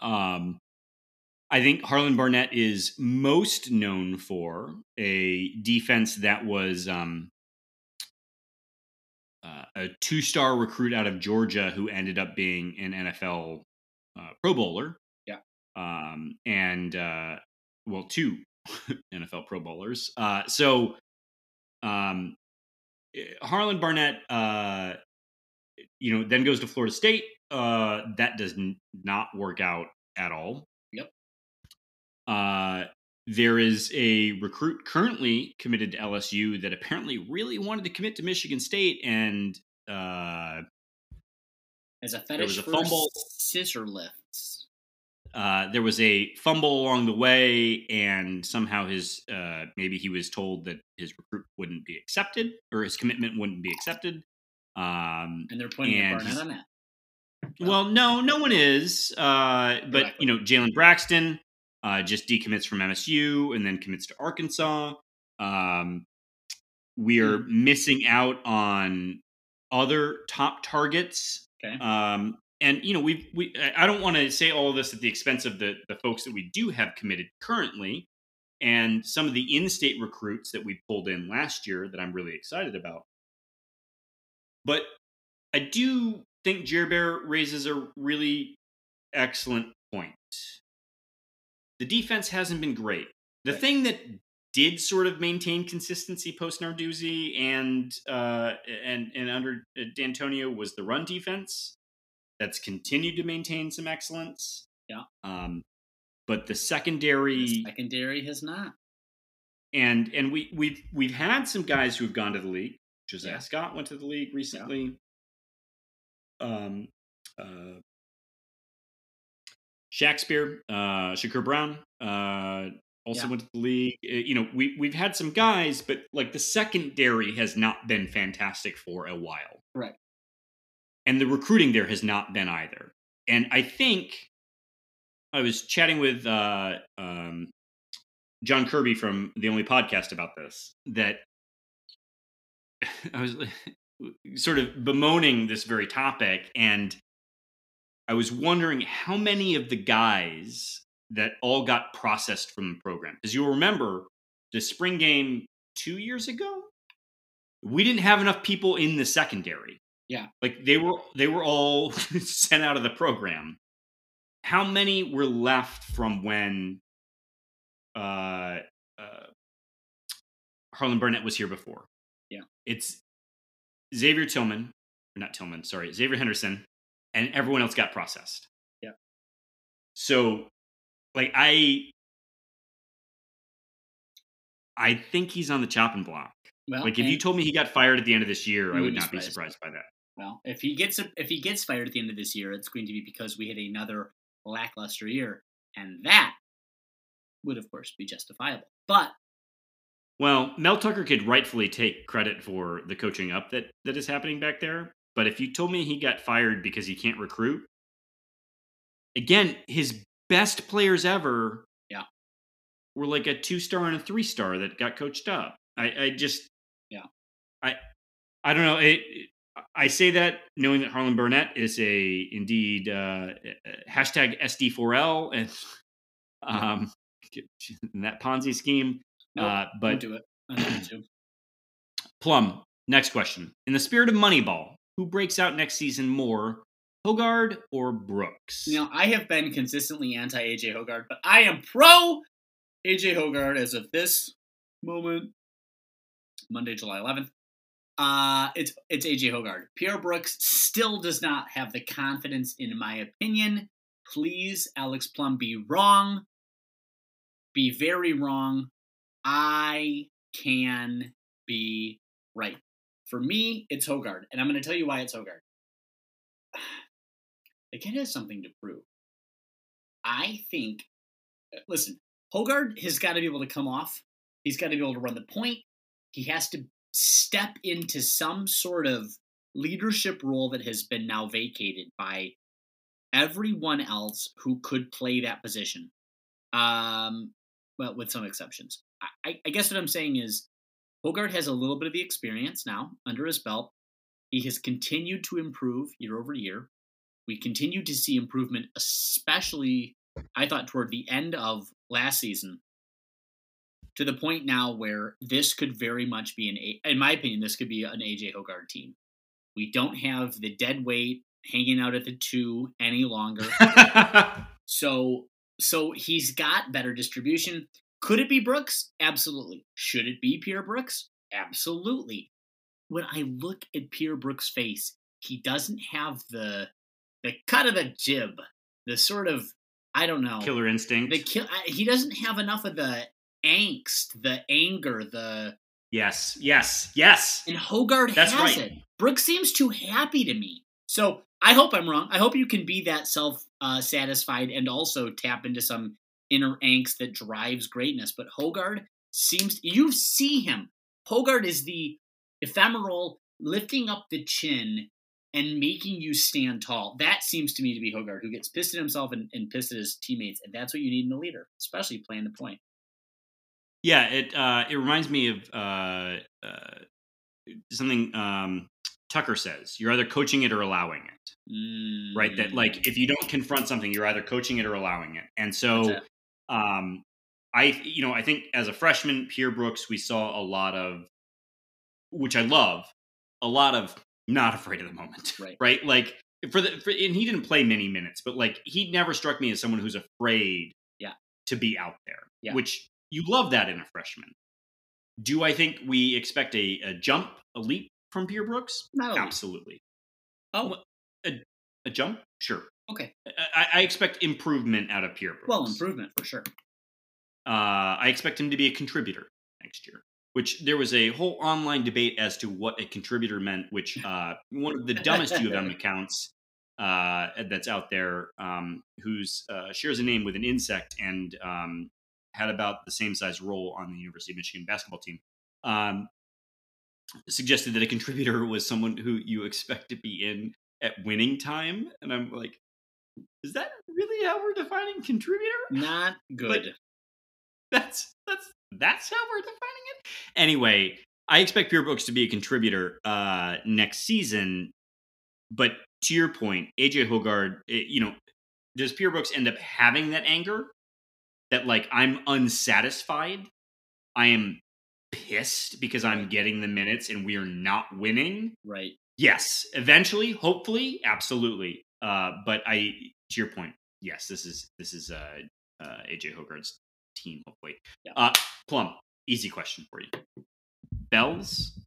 Um, I think Harlon Barnett is most known for a defense that was um, uh, a two star recruit out of Georgia who ended up being an NFL uh, Pro Bowler. Yeah. Um, and, uh, well, two NFL Pro Bowlers. Uh, so, um, Harlan Barnett, uh, you know, then goes to Florida State. Uh, that does n- not work out at all. Uh, there is a recruit currently committed to LSU that apparently really wanted to commit to Michigan State, and uh, As a was fetish a for fumble. scissor lifts. uh, there was a fumble along the way, and somehow his uh, maybe he was told that his recruit wouldn't be accepted or his commitment wouldn't be accepted. Um, And they're pointing And Barnett on that. well, no, no one is. Uh, but you know, Jalen Braxton uh, just decommits from MSU and then commits to Arkansas. Um, we are Hmm. missing out on other top targets. Okay. Um, and you know, we we I don't want to say all of this at the expense of the the folks that we do have committed currently, and some of the in-state recruits that we pulled in last year that I'm really excited about. But I do think Jer Bear raises a really excellent point. The defense hasn't been great. The Right. thing that did sort of maintain consistency post Narduzzi and uh, and and under Dantonio was the run defense. That's continued to maintain some excellence. Yeah. Um, but the secondary The secondary has not. and and we we've we've had some guys who have gone to the league. Josiah Yeah. Scott went to the league recently. Um, uh, Shakespeare, uh, Shakur Brown, uh, also Yeah. went to the league. Uh, You know, we we've had some guys, but like the secondary has not been fantastic for a while, Right. and the recruiting there has not been either. And I think I was chatting with uh, um, John Kirby from the Only Podcast about this. That I was sort of bemoaning this very topic, and I was wondering how many of the guys that all got processed from the program, because you'll remember the spring game two years ago, we didn't have enough people in the secondary. Yeah. like they were they were all sent out of the program. How many were left from when uh, uh, Harlon Barnett was here before? Yeah. it's Xavier Tillman, not Tillman, sorry, Xavier Henderson, and everyone else got processed. Yeah. So, like, I, I think he's on the chopping block. Well, like, if you told me he got fired at the end of this year, I would wouldn't be be surprised. surprised by that. Well, if he gets if he gets fired at the end of this year, it's going to be because we had another lackluster year, and that would, of course, be justifiable. But Well, Mel Tucker could rightfully take credit for the coaching up that that is happening back there. But if you told me he got fired because he can't recruit, again, his best players ever, Yeah. were like a two star and a three star that got coached up. I, I just, Yeah. I, I don't know. It, I say that knowing that Harlon Barnett is a indeed uh, hashtag SD4L and um, in that Ponzi scheme. nope, uh, but do it. I don't want to. Plum, next question. In the spirit of Moneyball, who breaks out next season more, Hoggard or Brooks? Know, I have been consistently anti AJ Hoggard, but I am pro AJ Hoggard as of this moment, Monday, July 11th. Uh, it's it's AJ Hoggard. Pierre Brooks still does not have the confidence, in my opinion. Please, Alex Plum, be wrong. Be very wrong. I can be right. For me, it's Hoggard, and I'm going to tell you why it's Hoggard. The kid has something to prove. I think. Listen, Hoggard has got to be able to come off. He's got to be able to run the point. He has to step into some sort of leadership role that has been now vacated by everyone else who could play that position. Um, well, with some exceptions. I, I guess what I'm saying is Hoggard has a little bit of the experience now under his belt. He has continued to improve year over year. We continue to see improvement, especially, I thought, toward the end of last season, to the point now where this could very much be an, in my opinion, this could be an AJ Hoggard team. We don't have the dead weight hanging out at the two any longer. so, so he's got better distribution. Could it be Brooks? Absolutely. Should it be Pierre Brooks? Absolutely. When I look at Pierre Brooks' face, he doesn't have the the cut of the jib, the sort of I don't know killer instinct. The kill. He doesn't have enough of the angst, the anger, the yes, yes, yes. And Hoggard That's has right. it. Brooks seems too happy to me. So I hope I'm wrong. I hope you can be that self uh, satisfied and also tap into some inner angst that drives greatness. But Hoggard seems you see him. Hoggard is the ephemeral lifting up the chin and making you stand tall. That seems to me to be Hoggard, who gets pissed at himself and, and pissed at his teammates, and that's what you need in a leader, especially playing the point. Yeah, it uh, it reminds me of uh, uh, something um, Tucker says. You're either coaching it or allowing it, mm. right? That like if you don't confront something, you're either coaching it or allowing it. And so, um, I you know I think as a freshman, Pierre Brooks, we saw a lot of, which I love, a lot of not afraid of the moment. Right. Right. Like for the for, and he didn't play many minutes, but like he never struck me as someone who's afraid. Yeah. To be out there. Yeah. Which you love that in a freshman. Do I think we expect a, a jump, a leap from Pierre Brooks? Not Absolutely. Oh, a, a jump? Sure. Okay. I, I, expect improvement out of Pierre Brooks. Well, improvement for sure. Uh, I expect him to be a contributor next year which there was a whole online debate as to what a contributor meant, which uh, one of the dumbest U of M accounts uh, that's out there, um, who's uh, shares a name with an insect and um, had about the same size role on the University of Michigan basketball team, um, suggested that a contributor was someone who you expect to be in at winning time, and I'm like, is that really how we're defining contributor? Not good. that's that's that's how we're defining it. Anyway, I expect Pierre Brooks to be a contributor uh, next season. But to your point, AJ Hoggard, it, eh, you know, does Pierre Brooks end up having that anger that like I'm unsatisfied, I am pissed because I'm getting the minutes and we are not winning? Right. Yes, eventually, hopefully, absolutely. Uh, but I, to your point, yes, this is this is uh, uh, AJ Hoggard's team, hopefully. Yeah. Uh, Plum, easy question for you. Bells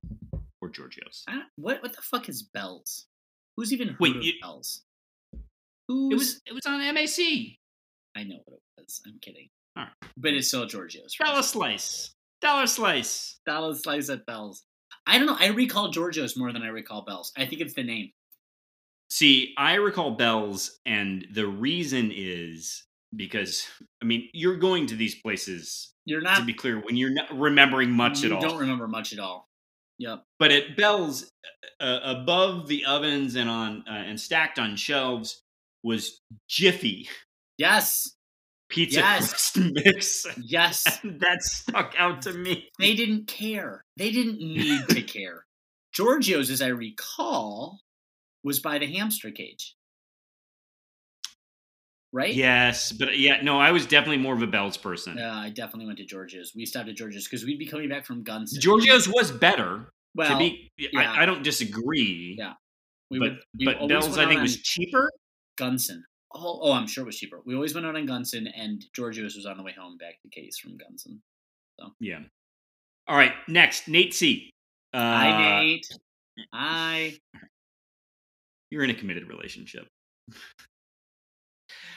or Georgios? what what the fuck is Bells? Who's even heard Wait, of you, Bells? Who's, it was it was on MAC. I know what it was. I'm kidding. All right. But it's still Georgios. Right? Dollar slice. Dollar slice. Dollar slice at Bells. I don't know. I recall Georgios more than I recall Bells. I think it's the name. See, I recall Bells, and the reason is because I mean you're going to these places. You're not to be clear when you're not remembering much at all. Don't remember much at all. Yep. But at Bell's, uh, above the ovens and on uh, and stacked on shelves was Jiffy. Yes. Pizza yes. crust mix. Yes. And that stuck out to me. They didn't care. They didn't need to care. Georgios, as I recall, was by the hamster cage right? Yes, but yeah, no, I was definitely more of a Bell's person. Yeah, I definitely went to Georgia's. We stopped at Georgia's because we'd be coming back from Guns. Georgia's was better. Well, be, yeah. I, I, don't disagree. Yeah, we but would, we but Bell's I think was cheaper. Gunson. Oh, oh, I'm sure it was cheaper. We always went out on Gunson, and Georgios was on the way home back to Case from Gunson. So yeah. All right, next Nate C. Uh, Hi, Nate. Hi. You're in a committed relationship.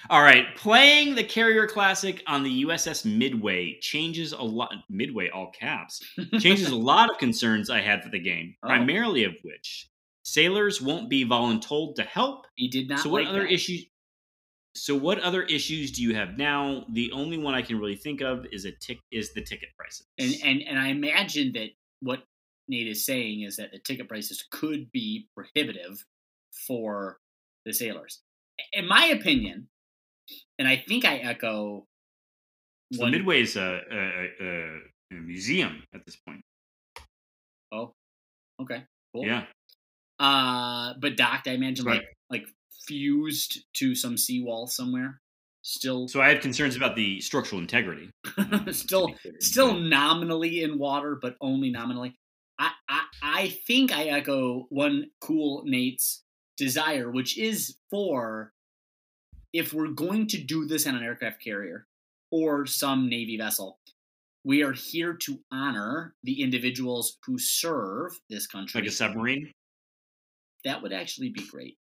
All right, playing the Carrier Classic on the USS Midway changes a lot. Midway, all caps, changes a lot of concerns I had for the game. Oh. Primarily of which sailors won't be voluntold to help. He did not So what like other that. issues? So what other issues do you have now? The only one I can really think of is a tick is the ticket prices. And, and and I imagine that what Nate is saying is that the ticket prices could be prohibitive for the sailors. In my opinion, and I think I echo So one- Midway is a, a, a, a museum at this point. Oh, okay, cool. Yeah. Uh, but docked, I imagine, Right. like like fused to some seawall somewhere. Still, So I have concerns about the structural integrity. to still still nominally in water, but only nominally. I, I I think I echo one cool Nate's desire, which is for if we're going to do this on an aircraft carrier or some Navy vessel, we are here to honor the individuals who serve this country. like a submarine. that would actually be great,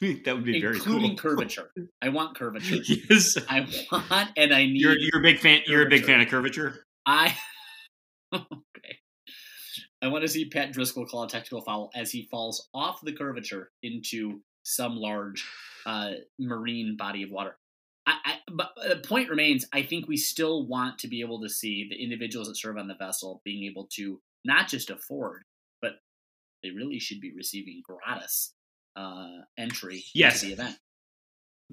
hmm, that would be very including cool. curvature. I want curvature. yes. I want and I need. You're you're a big fan. You're a big fan of curvature. I. I want to see Pat Driscoll call a technical foul as he falls off the curvature into some large uh, marine body of water. I, I, but the point remains. I think we still want to be able to see the individuals that serve on the vessel being able to not just afford, but they really should be receiving gratis uh, entry Yes. into the event.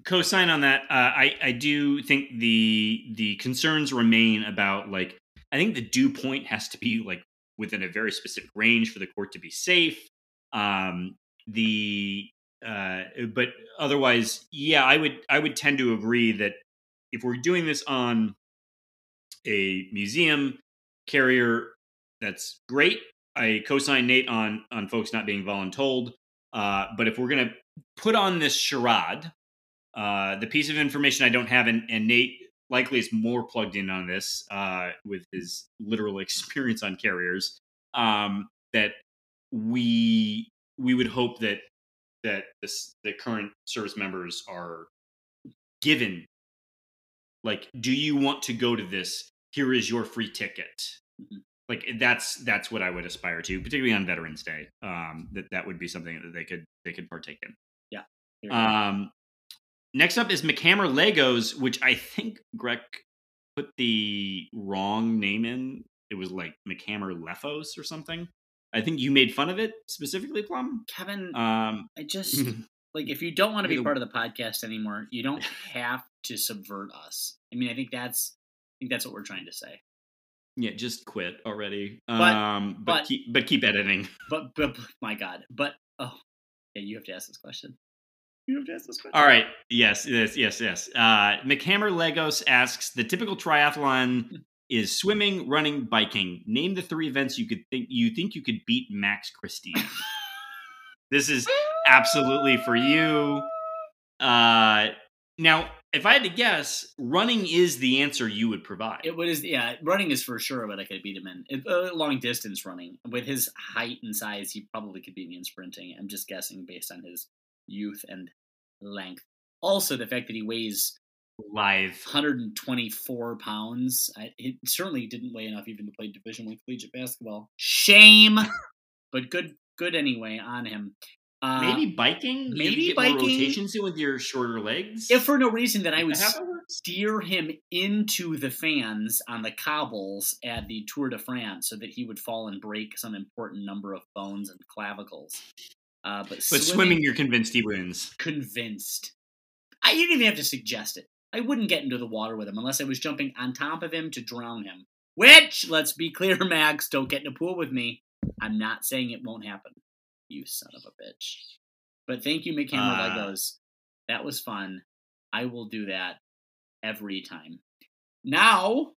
co-sign on that. Uh, I I do think the the concerns remain about like I think the dew point has to be like within a very specific range for the court to be safe. Um, the uh, but otherwise, yeah, I would I would tend to agree that if we're doing this on a museum carrier, that's great. I co-sign Nate on on folks not being voluntold. Uh, but if we're gonna put on this charade, uh, the piece of information I don't have, and, and Nate likely is more plugged in on this uh, with his literal experience on carriers. Um, that we we would hope that that this, the current service members are given like, do you want to go to this? Here is your free ticket. Mhm. Like that's that's what I would aspire to, particularly on Veterans Day. Um, that that would be something that they could they could partake in. yeah. Um, next up is McHammer Legos, which I think Greg put the wrong name in. It was like McHammer Lefos or something. I think you made fun of it specifically, Plum. Kevin, Um, I just like if you don't want to be part of the podcast anymore, you don't have to subvert us. I mean, I think that's I think that's what we're trying to say. yeah, just quit already. But- um, but, but- keep but keep editing. But but my God, but oh yeah, you have to ask this question. You have to ask this question. All right. Yes. Yes. Yes. Yes. Uh, McHammer Legos asks: The typical triathlon is swimming, running, biking. Name the three events you could think you think you could beat Max Christie. this is absolutely for you. Uh, now, if I had to guess, running is the answer you would provide. It was yeah, running is for sure, what I could beat him in It- uh, long distance running. With his height and size, he probably could beat me in sprinting. I'm just guessing based on his youth and length. Also, the fact that he weighs Live. 124 pounds. I, it certainly didn't weigh enough even to play Division One collegiate basketball. Shame, but good, good anyway on him. Uh, Maybe biking. Maybe could get more biking. rotations in with your shorter legs. if for no reason that I would Is that how it works? steer him into the fans on the cobbles at the Tour de France so that he would fall and break some important number of bones and clavicles. Uh, but, But swimming, you're convinced he wins. convinced. I didn't even have to suggest it. I wouldn't get into the water with him unless I was jumping on top of him to drown him. Which, let's be clear, Max, don't get in a pool with me. I'm not saying it won't happen. You son of a bitch. But thank you, McHammer Uh, Legos. That was fun. I will do that every time. Now,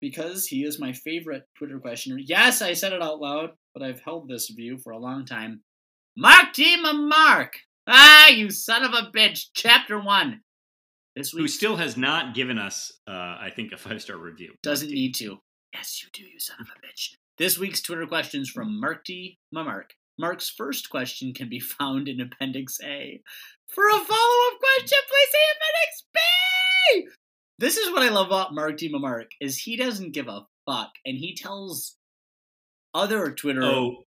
because he is my favorite Twitter questioner, yes, I said it out loud, but I've held this view for a long time. Mark Team Mark! Ah, you son of a bitch! Chapter 1. This week. Who still has not given us, uh, I think, a five star review. doesn't need to. Yes, you do, you son of a bitch. This week's Twitter questions from Marky Mamark. Mark's first question can be found in Appendix A. For a follow-up question, please see Appendix B. This is what I love about Mark D. Mamark is he doesn't give a fuck, and he tells other Twitter Oh,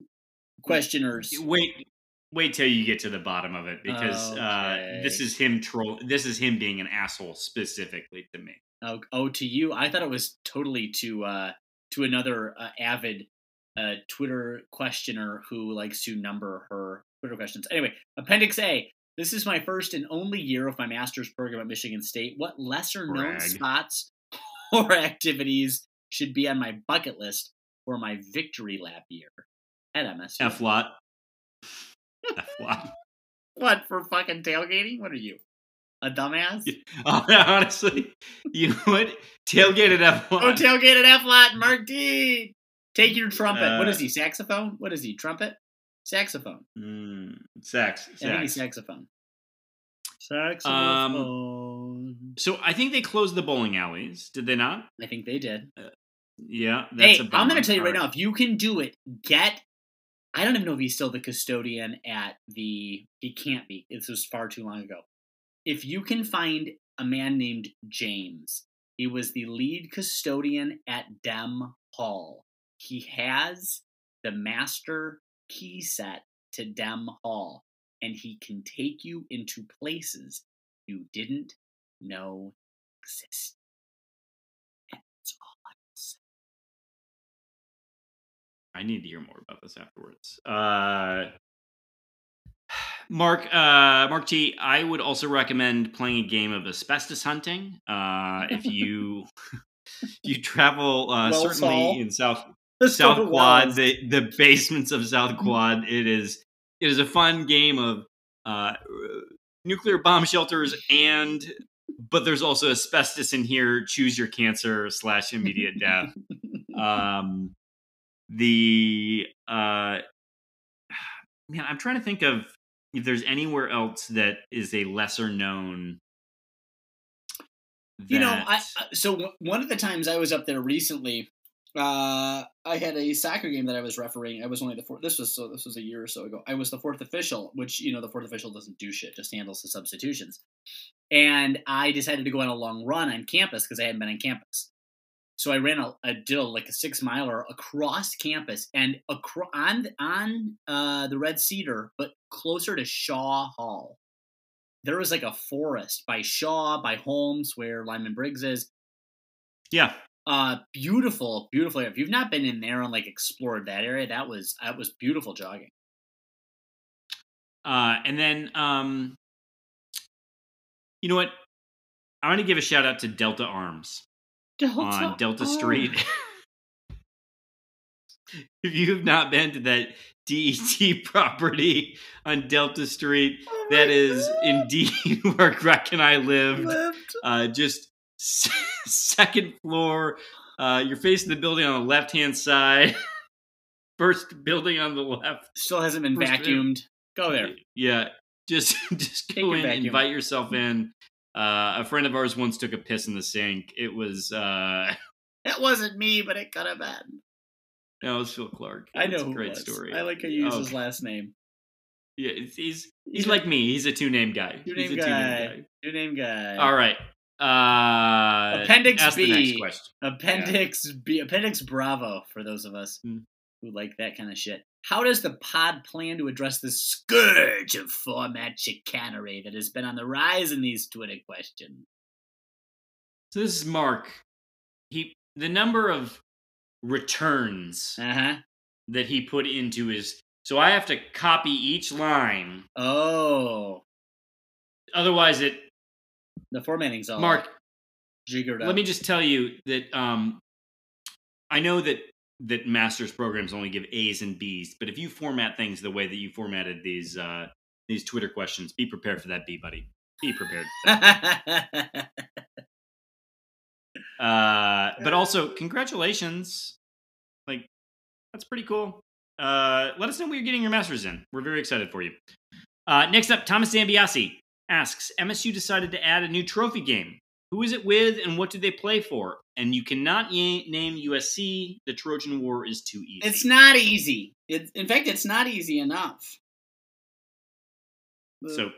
questioners. wait, wait till you get to the bottom of it because uh, this is him troll. This is him being an asshole specifically to me. Oh, oh, to you? I thought it was totally to uh, to another uh, avid uh, Twitter questioner who likes to number her Twitter questions. Anyway, Appendix A. This is my first and only year of my master's program at Michigan State. What lesser known Brag. spots or activities should be on my bucket list for my victory lap year at MSU? F lot. F lot. What for fucking tailgating? What are you, a dumbass? Honestly, you know what? Tailgated F Oh, lot. tailgate F lot, Mark D. Take your trumpet. what Uh, is he? Saxophone? What is he? Trumpet? Saxophone. Mm. I think he's sex. saxophone. Um, Saxophone. So I think they closed the bowling alleys. Did they not? I think they did. Yeah. That's hey, a I'm going to tell you right now, if you can do it, get. I don't even know if he's still the custodian at the. He can't be. This was far too long ago. If you can find a man named James, he was the lead custodian at Dem Hall. He has the master key set to Dem Hall, and he can take you into places you didn't know exist. That's all I will say. I need to hear more about this afterwards. Uh, Mark, uh, Mark T, I would also recommend playing a game of asbestos hunting. Uh, if you if you travel, uh, Well, certainly Saul. in South Let's South Quad, the the basements of. South Quad. It is it is a fun game of uh, nuclear bomb shelters and. But there's also asbestos in here. Choose your cancer slash immediate death um the uh man i'm trying to think of if there's anywhere else that is a lesser known You know, I, so one of the times I was up there recently, uh, I had a soccer game that I was refereeing. I was only the fourth. This was so. This was a year or so ago. I was the fourth official, which you know the fourth official doesn't do shit, just handles the substitutions. And I decided to go on a long run on campus because I hadn't been on campus. So I ran a, a did a, like a six miler across campus and acro- on on uh, the Red Cedar, but closer to Shaw Hall. There was like a forest by Shaw, by Holmes, where Lyman Briggs is. yeah Uh, beautiful, beautiful. If you've not been in there and like explored that area, that was that was beautiful jogging. uh and then um you know what i'm gonna give a shout out to delta arms on delta street if you have not been to that det property on delta street Oh that is indeed where greg and i lived uh, just s- second floor. Uh, you're facing the building on the left hand side. First building on the left. Still hasn't been First- vacuumed. Go there. Yeah, just just Take go your in, vacuum. invite yourself in. Uh, a friend of ours once took a piss in the sink. It was uh, That wasn't me, but it could have been. no, it was Phil Clark. I know It's a who great was. story. I like how you use Oh, his last name. Yeah, it's, he's he's He's a like me. He's a two name guy. Two name guy. Two name guy. All right. Uh, Appendix B. next question. Appendix B. Appendix Bravo for those of us Hmm. Who like that kind of shit. How does the pod plan to address the scourge of format chicanery that has been on the rise in these Twitter questions? So this is Mark. He the number of returns Uh huh. that he put into his so I have to copy each line. Oh, Otherwise it the formatting's all Mark, jiggered up. let me just tell you that um I know that that master's programs only give A's and B's, but if you format things the way that you formatted these uh these Twitter questions, be prepared for that B buddy. Be prepared. Uh, but also, congratulations. Like, that's pretty cool. Uh, let us know where you're getting your master's in. We're very excited for you. Uh, next up, Thomas Zambiasi asks MSU decided to add a new trophy game. Who is it with, and what do they play for? And you cannot y- name USC. The Trojan War is too easy. It's not easy. It, in fact, it's not easy enough. The- So,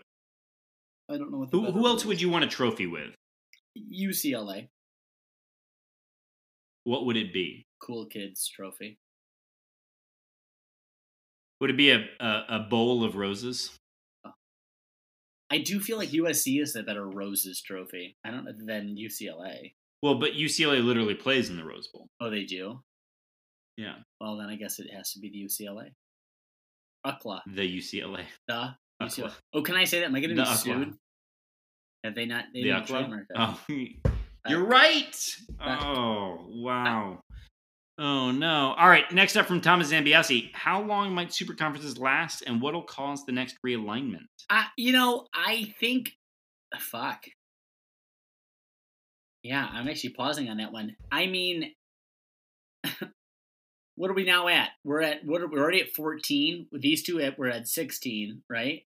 I don't know what. The who, who else word would you want a trophy with? UCLA What would it be? Cool Kids Trophy. Would it be a, a, a bowl of roses? I do feel like USC is the better Roses Trophy. I don't know than UCLA. Well, but UCLA literally plays in the Rose Bowl. Oh, they do. Yeah, Well, then I guess it has to be the UCLA. UCLA. the UCLA. The UCLA. UCLA. Oh, can I say that? Am I going to The be UCLA. sued? Have they not? They The UCLA? Oh, you're right. That- Oh, wow. Oh no! All right. Next up from Thomas Zambiasi: How long might super conferences last, and what'll cause the next realignment? I, you know, I think, fuck. Yeah, I'm actually pausing on that one. I mean, what are we now at? We're at what? Are, we're already at 14. With these two, at we're at 16, right?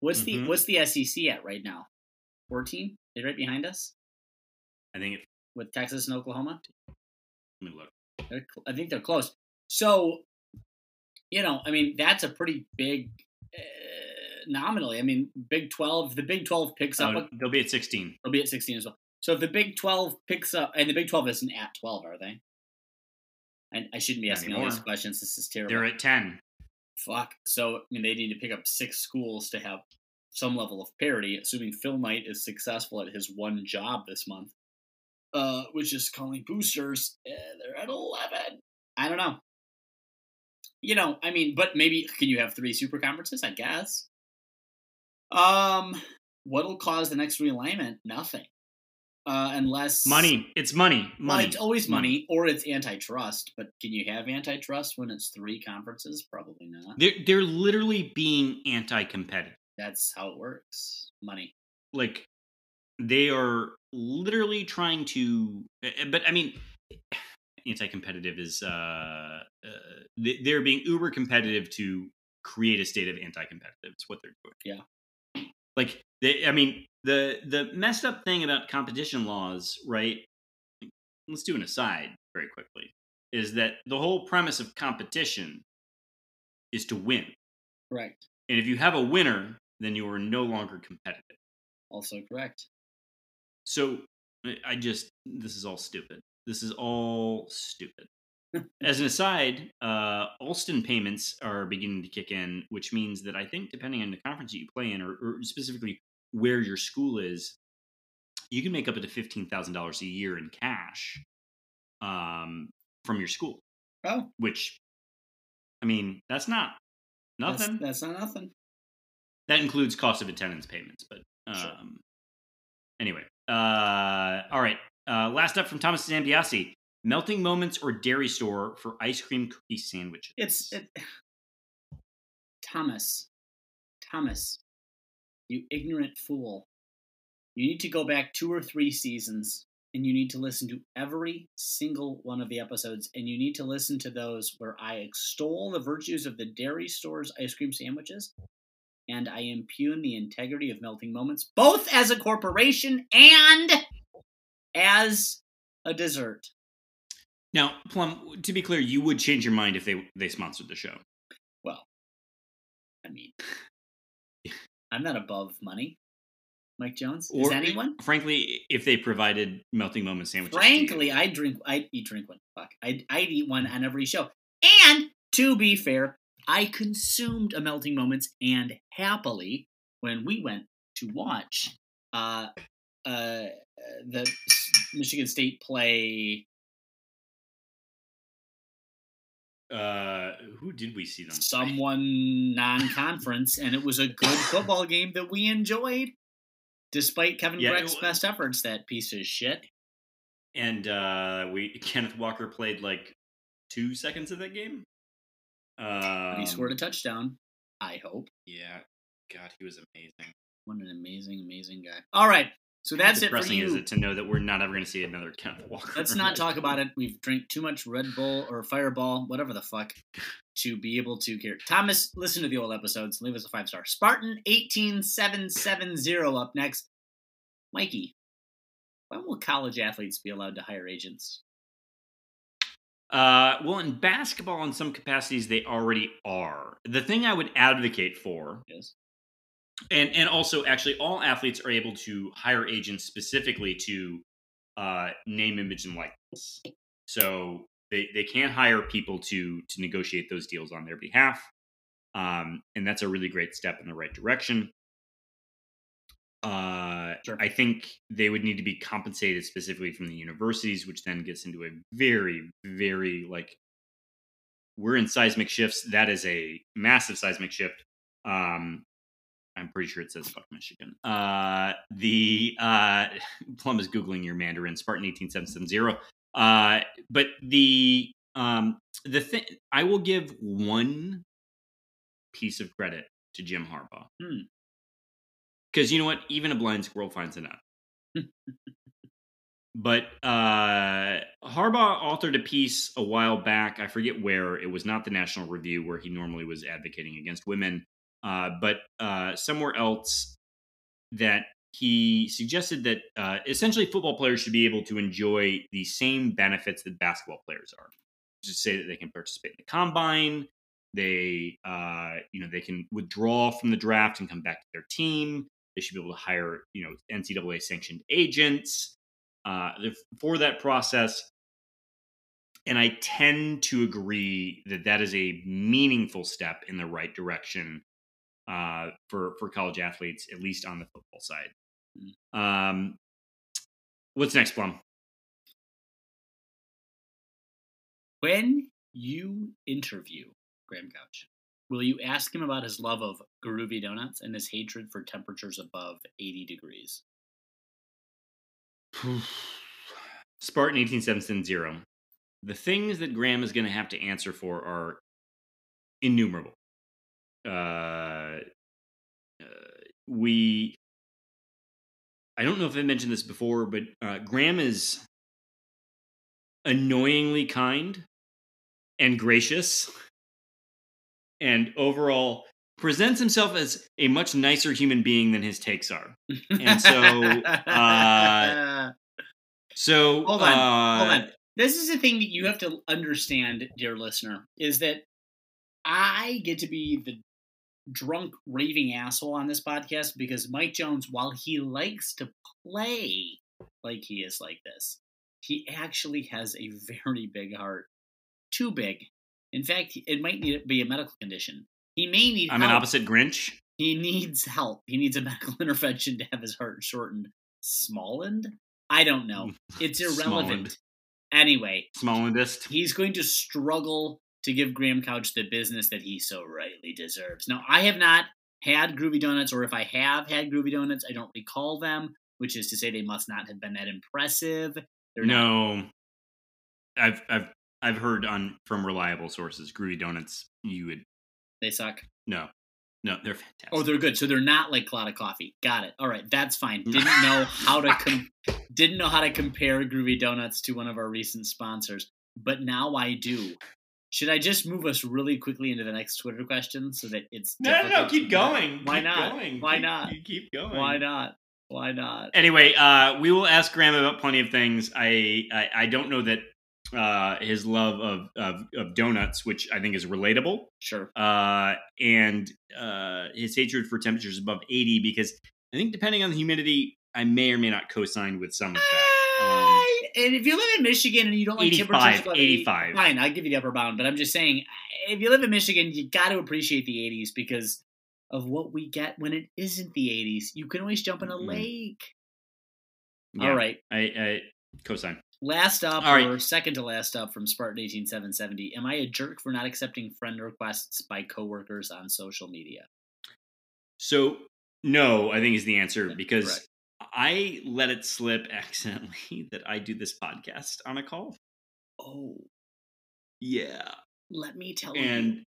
What's the Mhm. What's the SEC at right now? 14? They right behind us I think it. with Texas and Oklahoma. Let me look. They're, I think they're close. So, you know, I mean, that's a pretty big. Uh, nominally, I mean, Big Twelve. The Big Twelve picks up. A, they'll be at 16. they'll be at sixteen as well. So if the Big Twelve picks up, and the Big Twelve isn't at twelve, are they? I, I shouldn't be Not asking all these questions. This is terrible. They're at 10. Fuck. So I mean, they need to pick up six schools to have some level of parity. Assuming Phil Knight is successful at his one job this month, uh, which is calling boosters. Uh, they're at eleven. I don't know. You know, I mean, but maybe can you have three super conferences? I guess. Um, what'll cause the next realignment? Nothing. Uh, unless Money. It's money. Well, Money. it's always money, or it's antitrust. But can you have antitrust when it's three conferences? Probably not. They're they're literally being anti-competitive. That's how it works. Money. Like they are literally trying to. But I mean, anti-competitive is uh, uh they- they're being uber competitive to create a state of anti-competitive. It's what they're doing. Yeah. Like they, I mean, the the messed up thing about competition laws, right? Let's do an aside very quickly. Is that the whole premise of competition is to win. Correct. And if you have a winner, then you are no longer competitive. Also correct. So I- just, this is all stupid. This is all stupid. As an aside, uh, Alston payments are beginning to kick in, which means that I think, depending on the conference that you play in, or, or specifically where your school is, you can make up to fifteen thousand dollars a year in cash um, from your school. Oh, Which, I mean, that's not nothing. That's, that's not nothing. That includes cost of attendance payments, but um, Sure. anyway. Uh, all right. Uh, last up from Thomas Zambiasi: melting moments or dairy store for ice cream cookie sandwiches. It's it, Thomas. Thomas, you ignorant fool. You need to go back two or three seasons and you need to listen to every single one of the episodes and you need to listen to those where I extol the virtues of the dairy store's ice cream sandwiches and I impugn the integrity of melting moments both as a corporation and as a dessert. Now, Plum, to be clear, you would change your mind if they they sponsored the show. Well, I mean, I'm not above money. Mike Jones? Is anyone? Frankly, if they provided melting moment sandwiches. Frankly, I'd drink. I'd eat drink one. Fuck, I'd, I'd eat one on every show. And to be fair, I consumed a melting moments and happily when we went to watch uh, uh, the Michigan State play. uh, who did we see them? someone non-conference, and it was a good football game that we enjoyed, despite Kevin Yeah, Breck's best efforts. That piece of shit. and uh, we Kenneth Walker played like two seconds of that game. Um, he scored a touchdown. I hope. Yeah, God, he was amazing. What an amazing, amazing guy. All right, so that's How it for depressing you. is it to know that we're not ever going to see another Kenneth Walker? Let's not talk about it. We've drank too much Red Bull or Fireball, whatever the fuck, to be able to care. Thomas, listen to the old episodes. Leave us a five star. Spartan eighteen seven seven zero up next. Mikey, When will college athletes be allowed to hire agents? Uh, well, in basketball, in some capacities, they already are. The thing I would advocate for Yes. and and also actually all athletes are able to hire agents specifically to uh, name image and likeness so they, they can hire people to to negotiate those deals on their behalf um, and that's a really great step in the right direction uh, Sure. I think they would need to be compensated specifically from the universities, which then gets into a very, very like we're in seismic shifts. That is a massive seismic shift. Um, I'm pretty sure it says fuck Michigan. Uh, the uh, Plum is googling your Mandarin Spartan 18770. Uh, but the um, the thing I will give one piece of credit to Jim Harbaugh Hmm. Because you know what, even a blind squirrel finds a nut. But uh, Harbaugh authored a piece a while back. I forget where. It was not the National Review, where he normally was advocating against women, uh, but uh, somewhere else that he suggested that uh, essentially football players should be able to enjoy the same benefits that basketball players are. Just say that they can participate in the combine, they uh, you know they can withdraw from the draft and come back to their team. They should be able to hire you know NCAA sanctioned agents uh, for that process. And I tend to agree that that is a meaningful step in the right direction uh, for for college athletes, at least on the football side. Um, what's next, Plum? When you interview Graham Couch, will you ask him about his love of groovy donuts and his hatred for temperatures above 80 degrees? Spartan 18770. The things that Graham is going to have to answer for are innumerable. Uh, uh, we, I don't know if I mentioned this before, but uh, Graham is annoyingly kind and gracious and overall presents himself as a much nicer human being than his takes are. And so, uh, So Hold on, uh, hold on. This is the thing that you have to understand, dear listener, is that I get to be the drunk raving asshole on this podcast because Mike Jones, while he likes to play like he is like this, he actually has a very big heart. Too big. In fact, it might need to be a medical condition. He may need I'm an opposite Grinch. He needs help. He needs a medical intervention to have his heart shortened. Smollened? I don't know. Mm, it's irrelevant. Smollened. Anyway, Smallendest. he's going to struggle to give Graham Couch the business that he so rightly deserves. Now, I have not had Groovy Donuts, or if I have had Groovy Donuts, I don't recall them, which is to say they must not have been that impressive. They're not No, I've I've I've heard on from reliable sources. Groovy donuts. You would they suck. no, no, they're fantastic. Oh, they're good. So they're not like Clotta Coffee. Got it. All right, that's fine. Didn't know how to com- didn't know how to compare Groovy Donuts to one of our recent sponsors, but now I do. Should I just move us really quickly into the next Twitter question so that it's no, no, no, keep going. Why Keep not? going. Why Keep- not? You keep going. Why not? Why not? Anyway, uh, we will ask Graham about plenty of things. I I, I don't know that uh, his love of, of of donuts, which I think is relatable, Sure. uh, and uh, his hatred for temperatures above 80, because I think depending on the humidity, I may or may not co-sign with some of that. Um, and if you live in Michigan and you don't like 85, temperatures above 80, 85. fine, I'll give you the upper bound. But I'm just saying, if you live in Michigan, you got to appreciate the 80s because of what we get when it isn't the 80s. You can always jump in a Mhm. lake. yeah, All right. I, I co-sign. Last up, right. or second to last up from Spartan 18770. Am I a jerk for not accepting friend requests by coworkers on social media? So no, I think is the answer because correct. I let it slip accidentally that I do this podcast on a call. Oh, Yeah, let me tell and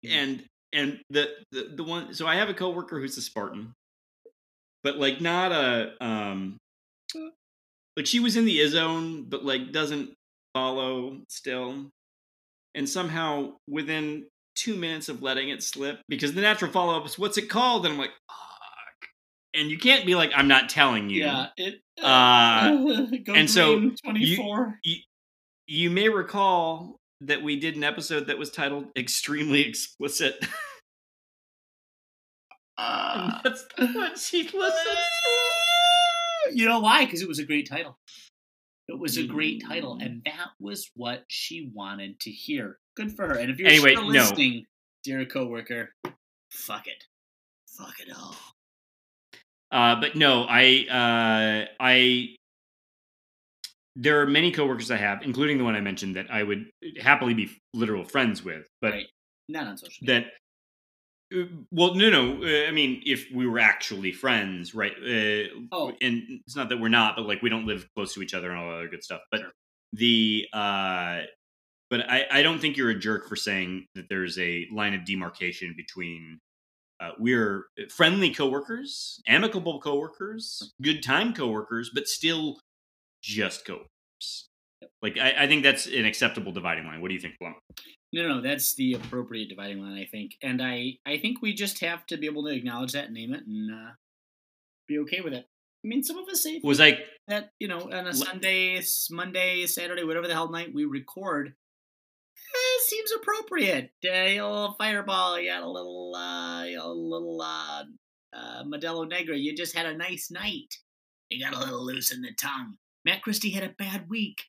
you. and and the, the the one so I have a coworker who's a Spartan, but like not a um like she was in the zone, but like doesn't follow still, and somehow within two minutes of letting it slip because the natural follow up is what's it called, and I'm like fuck, and you can't be like, I'm not telling you. Yeah. It, Uh, Go and so Green 24. You may recall that we did an episode that was titled "Extremely Explicit." Uh, That's what she listened to. You know why? Because it was a great title. It was a great Mm. title, and that was what she wanted to hear. Good for her. And if you're Anyway, still no. listening, dear coworker, fuck it, fuck it all. Uh, but no, I, uh, I, there are many coworkers I have, including the one I mentioned, that I would happily be literal friends with, but Right. Not on social media. that, well, no, no, uh, I mean, if we were actually friends, right? Uh, Oh. and it's not that we're not, but like we don't live close to each other and all that other good stuff. But Sure. the, uh, but I, I don't think you're a jerk for saying that there's a line of demarcation between uh, we're friendly coworkers, amicable coworkers, good time coworkers, but still just coworkers. Like I, I think that's an acceptable dividing line. What do you think, Plum? No, no, that's the appropriate dividing line, I think. And I, I think we just have to be able to acknowledge that, name it, and uh, be okay with it. I mean, some of us say Was I that you know on a Sunday, Monday, Saturday, whatever the hell night we record, eh, seems appropriate. Uh, a little fireball, you got a little, uh, you a little uh, uh, Modelo Negra. You just had a nice night. You got a little loose in the tongue. Max Christie had a bad week,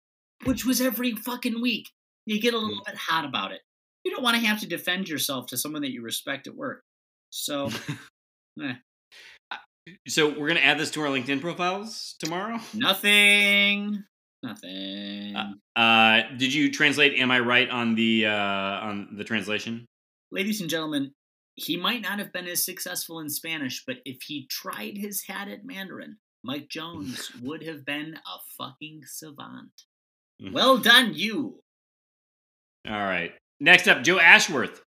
which was every fucking week. You get a little bit hot about it. You don't want to have to defend yourself to someone that you respect at work. So, eh, So we're gonna add this to our LinkedIn profiles tomorrow. nothing, nothing. Uh, did you translate? Am I right on the uh, on the translation? ladies and gentlemen, he might not have been as successful in Spanish, but if he tried his hat at Mandarin, Mike Jones would have been a fucking savant. Mhm. Well done, you. All right. Next up, Joe Ashworth.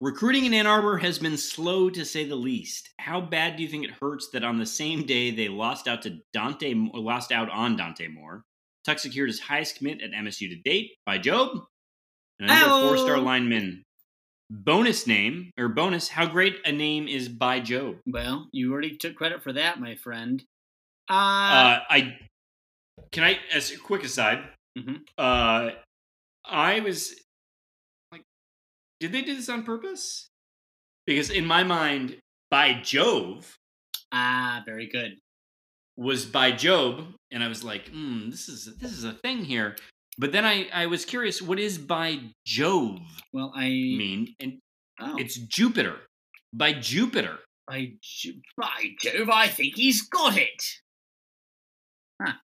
Recruiting in Ann Arbor has been slow to say the least. How bad do you think it hurts that on the same day they lost out to Dante, lost out on Dante Moore? Tuck secured his highest commit at MSU to date Bai Jobe, another Ow. four-star lineman. Bonus name or bonus? How great a name is Bai Jobe? Well, you already took credit for that, my friend. Uh, Uh, I can I as a quick aside. Mhm. Uh, I was like, did they do this on purpose? Because in my mind, by Jove ah, very good. was Bai Jobe, and I was like, hmm, this is this is a thing here. But then I I was curious, what is by Jove Well, I mean? And oh, it's Jupiter. By Jupiter. by, Ju- by Jove, I think he's got it.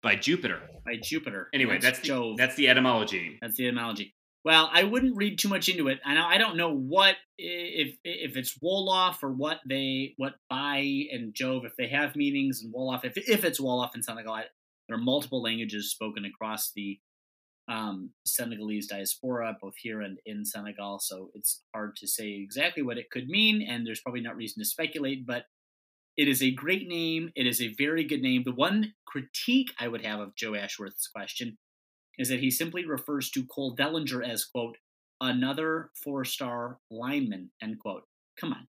By Jupiter. By Jupiter. Anyway, that's the, Jove. that's the etymology. That's the analogy. Well, I wouldn't read too much into it. I know I don't know what if if it's Wolof or what they what Bai and Jobe if they have meanings and Wolof if if it's Wolof in Senegal. I, there are multiple languages spoken across the um, Senegalese diaspora, both here and in Senegal. So it's hard to say exactly what it could mean, and there's probably not reason to speculate. But it is a great name. It is a very good name. The one critique I would have of Joe Ashworth's question is that he simply refers to Cole Dellinger as, quote, another four star lineman, end quote. Come on.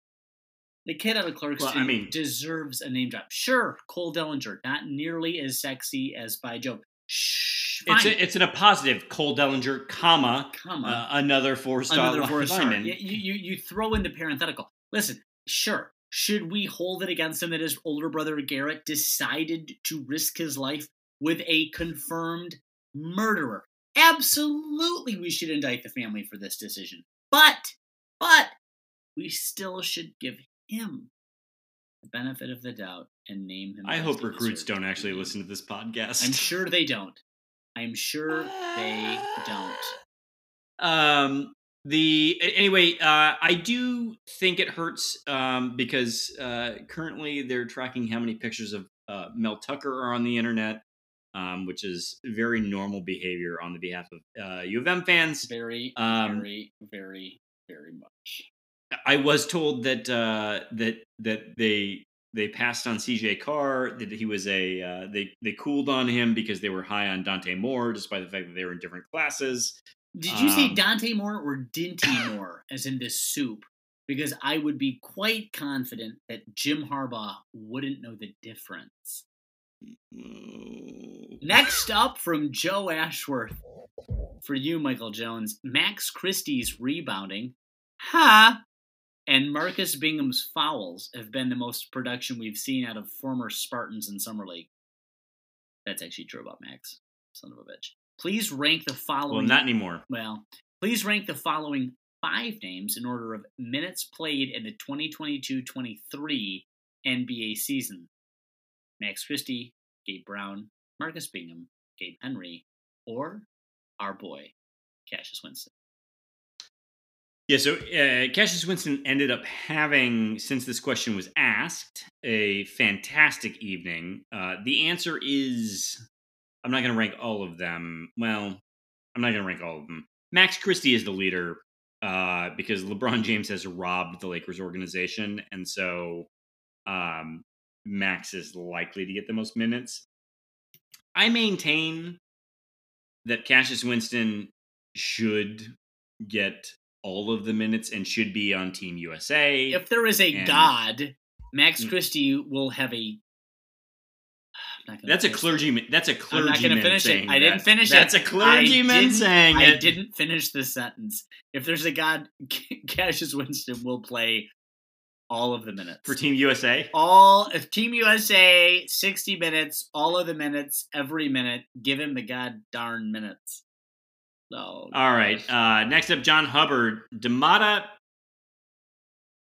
The kid out of Clarkston Well, I mean- deserves a name drop. Sure, Cole Dellinger, not nearly as sexy as by Joe. Shh. It's a, it's in a positive. Cole Dellinger, comma, Come on. uh, another four star Another four star. lineman. You, you, you throw in the parenthetical. Listen, sure. Should we hold it against him that his older brother Garrett decided to risk his life with a confirmed murderer? Absolutely, we should indict the family for this decision. But, but, we still should give him the benefit of the doubt and name him. I hope recruits don't actually listen to this podcast. I'm sure they don't. I'm sure they don't. Um, the anyway, uh, I do think it hurts um, because uh, currently they're tracking how many pictures of uh, Mel Tucker are on the internet, um, which is very normal behavior on the behalf of uh, U of M fans. Very, Um, very, very, very much. I was told that uh, that that they they passed on CJ Carr that he was a uh, they they cooled on him because they were high on Dante Moore, despite the fact that they were in different classes. Did you say Um, Dante Moore or Dinty Moore, as in this soup? because I would be quite confident that Jim Harbaugh wouldn't know the difference. Next up from Joe Ashworth for you, Michael Jones, Max Christie's rebounding, ha, and Marcus Bingham's fouls have been the most production we've seen out of former Spartans in Summer League. That's actually true about Max, son of a bitch. Please rank the following. Well, not anymore. Well, please rank the following five names in order of minutes played in the 2022-23 NBA season. Max Christie, Gabe Brown, Marcus Bingham, Gabe Henry, or our boy, Cassius Winston. Yeah, so uh, Cassius Winston ended up having, since this question was asked, a fantastic evening. Uh, the answer is I'm not going to rank all of them. Well, I'm not going to rank all of them. Max Christie is the leader uh, because LeBron James has robbed the Lakers organization. And so um, Max is likely to get the most minutes. I maintain that Cassius Winston should get all of the minutes and should be on Team USA. If there is a and, god, Max Mm. Christie will have a. I'm not gonna That's a clergyman. That's a I'm clergyman. not going to finish it. I didn't that. finish That's it. That's a clergyman saying I it. didn't finish the sentence. If there's a god, Cassius Winston will play all of the minutes for Team USA. all. If Team USA, sixty minutes, all of the minutes, every minute. Give him the god darn minutes. No. All right. Uh, next up, John Hubbard. Damata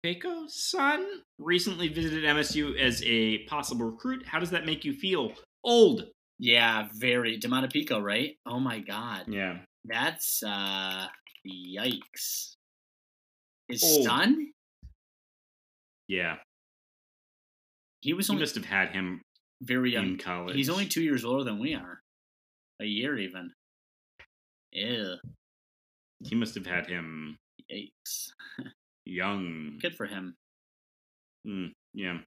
Peiko's son recently visited MSU as a possible recruit. How does that make you feel? Old. Yeah, very Demata Pico, right? Oh my god. Yeah. That's uh yikes. His Old. son? Yeah. He was only must have had him very young. in college. He's only two years older than we are. A year even. Ew. He must have had him Yikes. young. Good for him. Mm, yeah.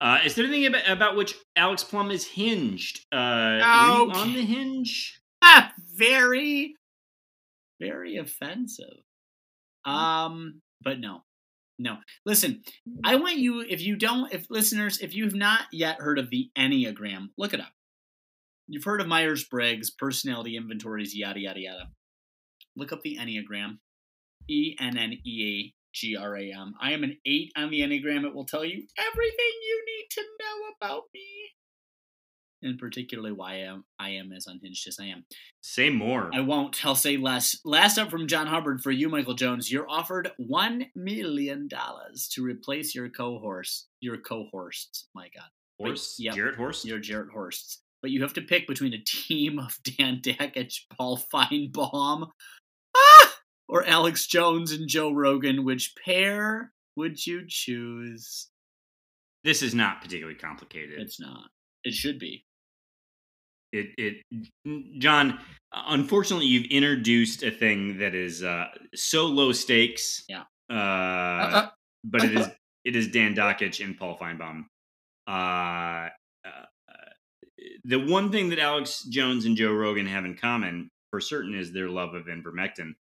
Uh, is there anything about, about which Alex Plum is hinged? Uh, were Okay. on the hinge? Ah, very, very offensive. Um, but no, no. Listen, I want you. If you don't, if listeners, if you've not yet heard of the Enneagram, look it up. You've heard of Myers Briggs personality inventories, yada yada yada. Look up the Enneagram. E N N E A G R A M. I am an eight on the Enneagram. It will tell you everything you need to know about me. And particularly why I am, I am as unhinged as I am. Say more. I won't. I'll say less. Last up from John Hubbard for you, Michael Jones. You're offered one million dollars to replace your co-horse. Your co-horst. My God, Horse? Yep. Jarrett Horse? your Jarrett Horsts. But you have to pick between a team of Dan Dakich, Paul Finebaum! Or Alex Jones and Joe Rogan. Which pair would you choose? This is not particularly complicated. It's not. It should be. it it John, unfortunately, you've introduced a thing that is uh, so low stakes. Yeah. Uh, uh, but it is it is Dan Dakich and Paul Finebaum. Uh, uh, the one thing that Alex Jones and Joe Rogan have in common, for certain, is their love of ivermectin.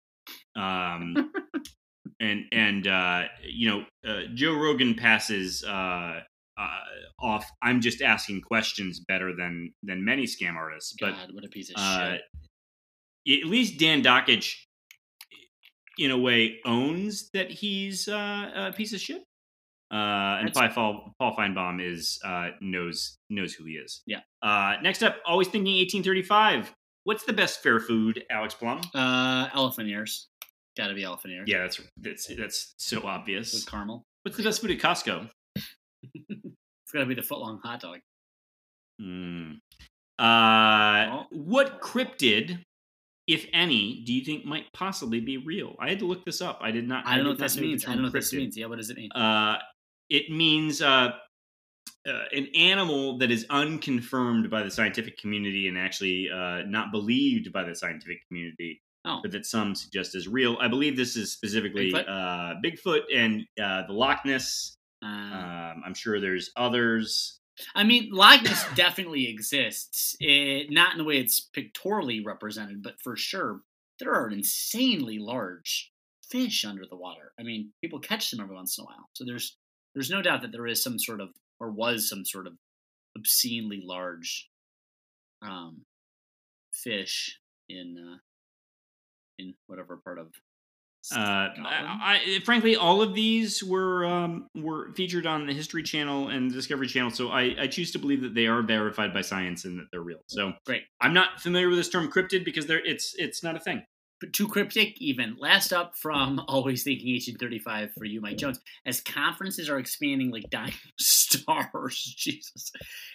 Um, and and uh, you know, uh, Joe Rogan passes uh, uh, off. I'm just asking questions better than than many scam artists, but God, what a piece of uh, shit. at least Dan Dakich, in a way, owns that he's uh, a piece of shit. Uh, and That's- Paul, Paul Finebaum is uh, knows knows who he is. Yeah. Uh, next up, always thinking 1835. What's the best fair food, Alex Plum? Uh, elephant ears. Gotta be elephant ears. Yeah, that's that's that's so obvious. With caramel. What's the best food at Costco? It's gotta be the footlong hot dog. Hmm. Uh, Oh. what cryptid, if any, do you think might possibly be real? I had to look this up. I did not. I don't know what this means. I don't know what this means. Yeah, what does it mean? Uh, it means uh, uh, an animal that is unconfirmed by the scientific community and actually uh, not believed by the scientific community, Oh. but that some suggest is real. I believe this is specifically Bigfoot? uh, Bigfoot and uh, the Loch Ness. Uh, Um, I'm sure there's others. I mean, Loch Ness definitely exists. It, not in the way it's pictorially represented, but for sure, there are insanely large fish under the water. I mean, people catch them every once in a while. So there's there's no doubt that there is some sort of or was some sort of obscenely large um, fish in uh, in whatever part of Uh, I, I, frankly, all of these were um, were featured on the History Channel and Discovery Channel, so I, I choose to believe that they are verified by science and that they're real. So Great. I'm not familiar with this term cryptid because they're it's it's not a thing. but too cryptic even. Last up from Always Thinking 1835 for you, Mike Jones. As conferences are expanding like dying stars, Jesus,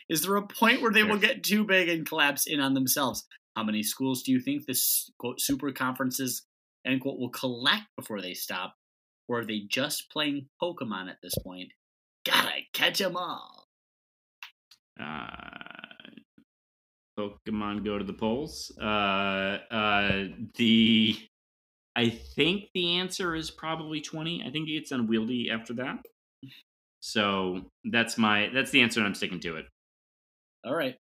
is there a point where they will get too big and collapse in on themselves? How many schools do you think this quote super conferences end quote will collect before they stop? Or are they just playing Pokemon at this point? Gotta catch 'em all. Uh, Pokemon go to the polls. Uh, uh, the I think the answer is probably twenty. I think it gets unwieldy after that. So that's my that's the answer, and I'm sticking to it. All right.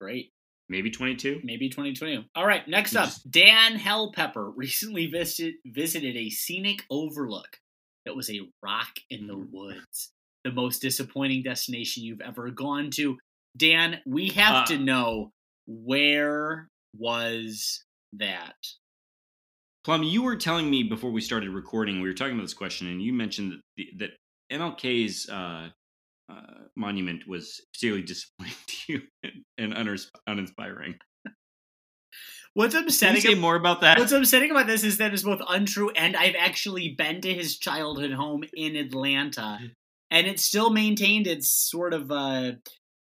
Great. Maybe twenty two. Maybe 2020. All right, next up, Dan Hellpepper recently visit, visited a scenic overlook that was a rock in the Mm. woods. The most disappointing destination you've ever gone to. Dan, we have Uh, to know where was that? Plum, you were telling me before we started recording, we were talking about this question, and you mentioned that, the, that MLK's uh, uh, monument was particularly disappointing to you and uninspiring. What's Can you upsetting say more about that? What's upsetting about this is that it's both untrue and I've actually been to his childhood home in Atlanta, and it still maintained its sort of uh,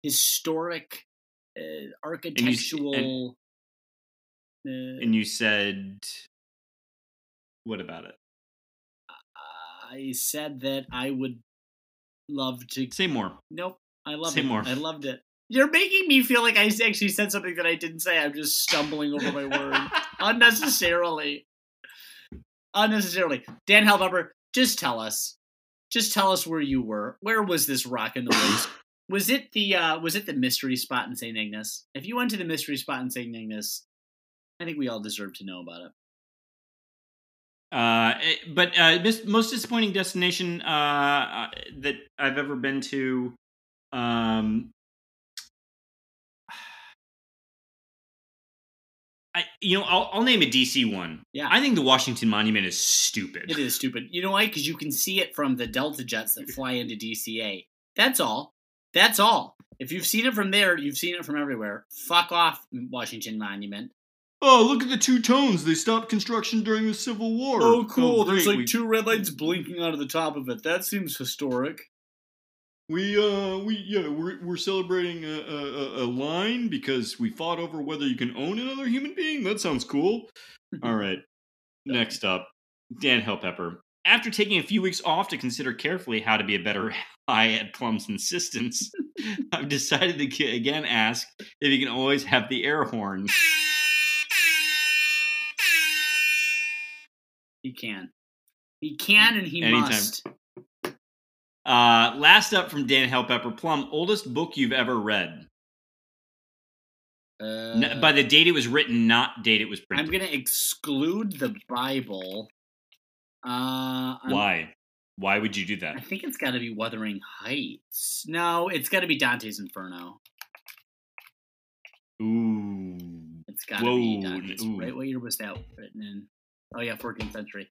historic, uh, architectural. uh, and you said, what about it? I said that I would love to. Say more. Nope, I love Say it. more. I loved it. You're making me feel like I actually said something that I didn't say. I'm just stumbling over my words. unnecessarily. Unnecessarily. Dan Hellpepper, just tell us. Just tell us where you were. Where was this rock in the woods? Was it the uh was it the mystery spot in St. Ignace? If you went to the mystery spot in St. Ignace, I think we all deserve to know about it. Uh, eh, but uh, most disappointing destination uh, uh, that I've ever been to. Um, I you know I'll, I'll name a DC one. Yeah. I think the Washington Monument is stupid. It is stupid. You know why? Because you can see it from the Delta jets that fly into DCA. That's all. That's all. If you've seen it from there, you've seen it from everywhere. Fuck off, Washington Monument. Oh, look at the two tones. They stopped construction during the Civil War. Oh, cool. Oh, There's like we, two red lights blinking out of the top of it. That seems historic. we uh we yeah we're we're celebrating a, a a- line because we fought over whether you can own another human being. That sounds cool. All right. Next up, Dan Hellpepper. After taking a few weeks off to consider carefully how to be a better ally at Plum's insistence, I've decided to again ask if you can always have the air horn. He can. He can and he Anytime. must. Uh, last up from Dan Hellpepper, Plum, oldest book you've ever read. Uh, by the date it was written, not date it was printed. I'm gonna exclude the Bible. Uh, Why? Why would you do that? I think it's got to be Wuthering Heights. No, it's got to be Dante's Inferno. Ooh. It's got to be Dante's. ooh. Right? What year was that written in? Oh yeah, 14th century.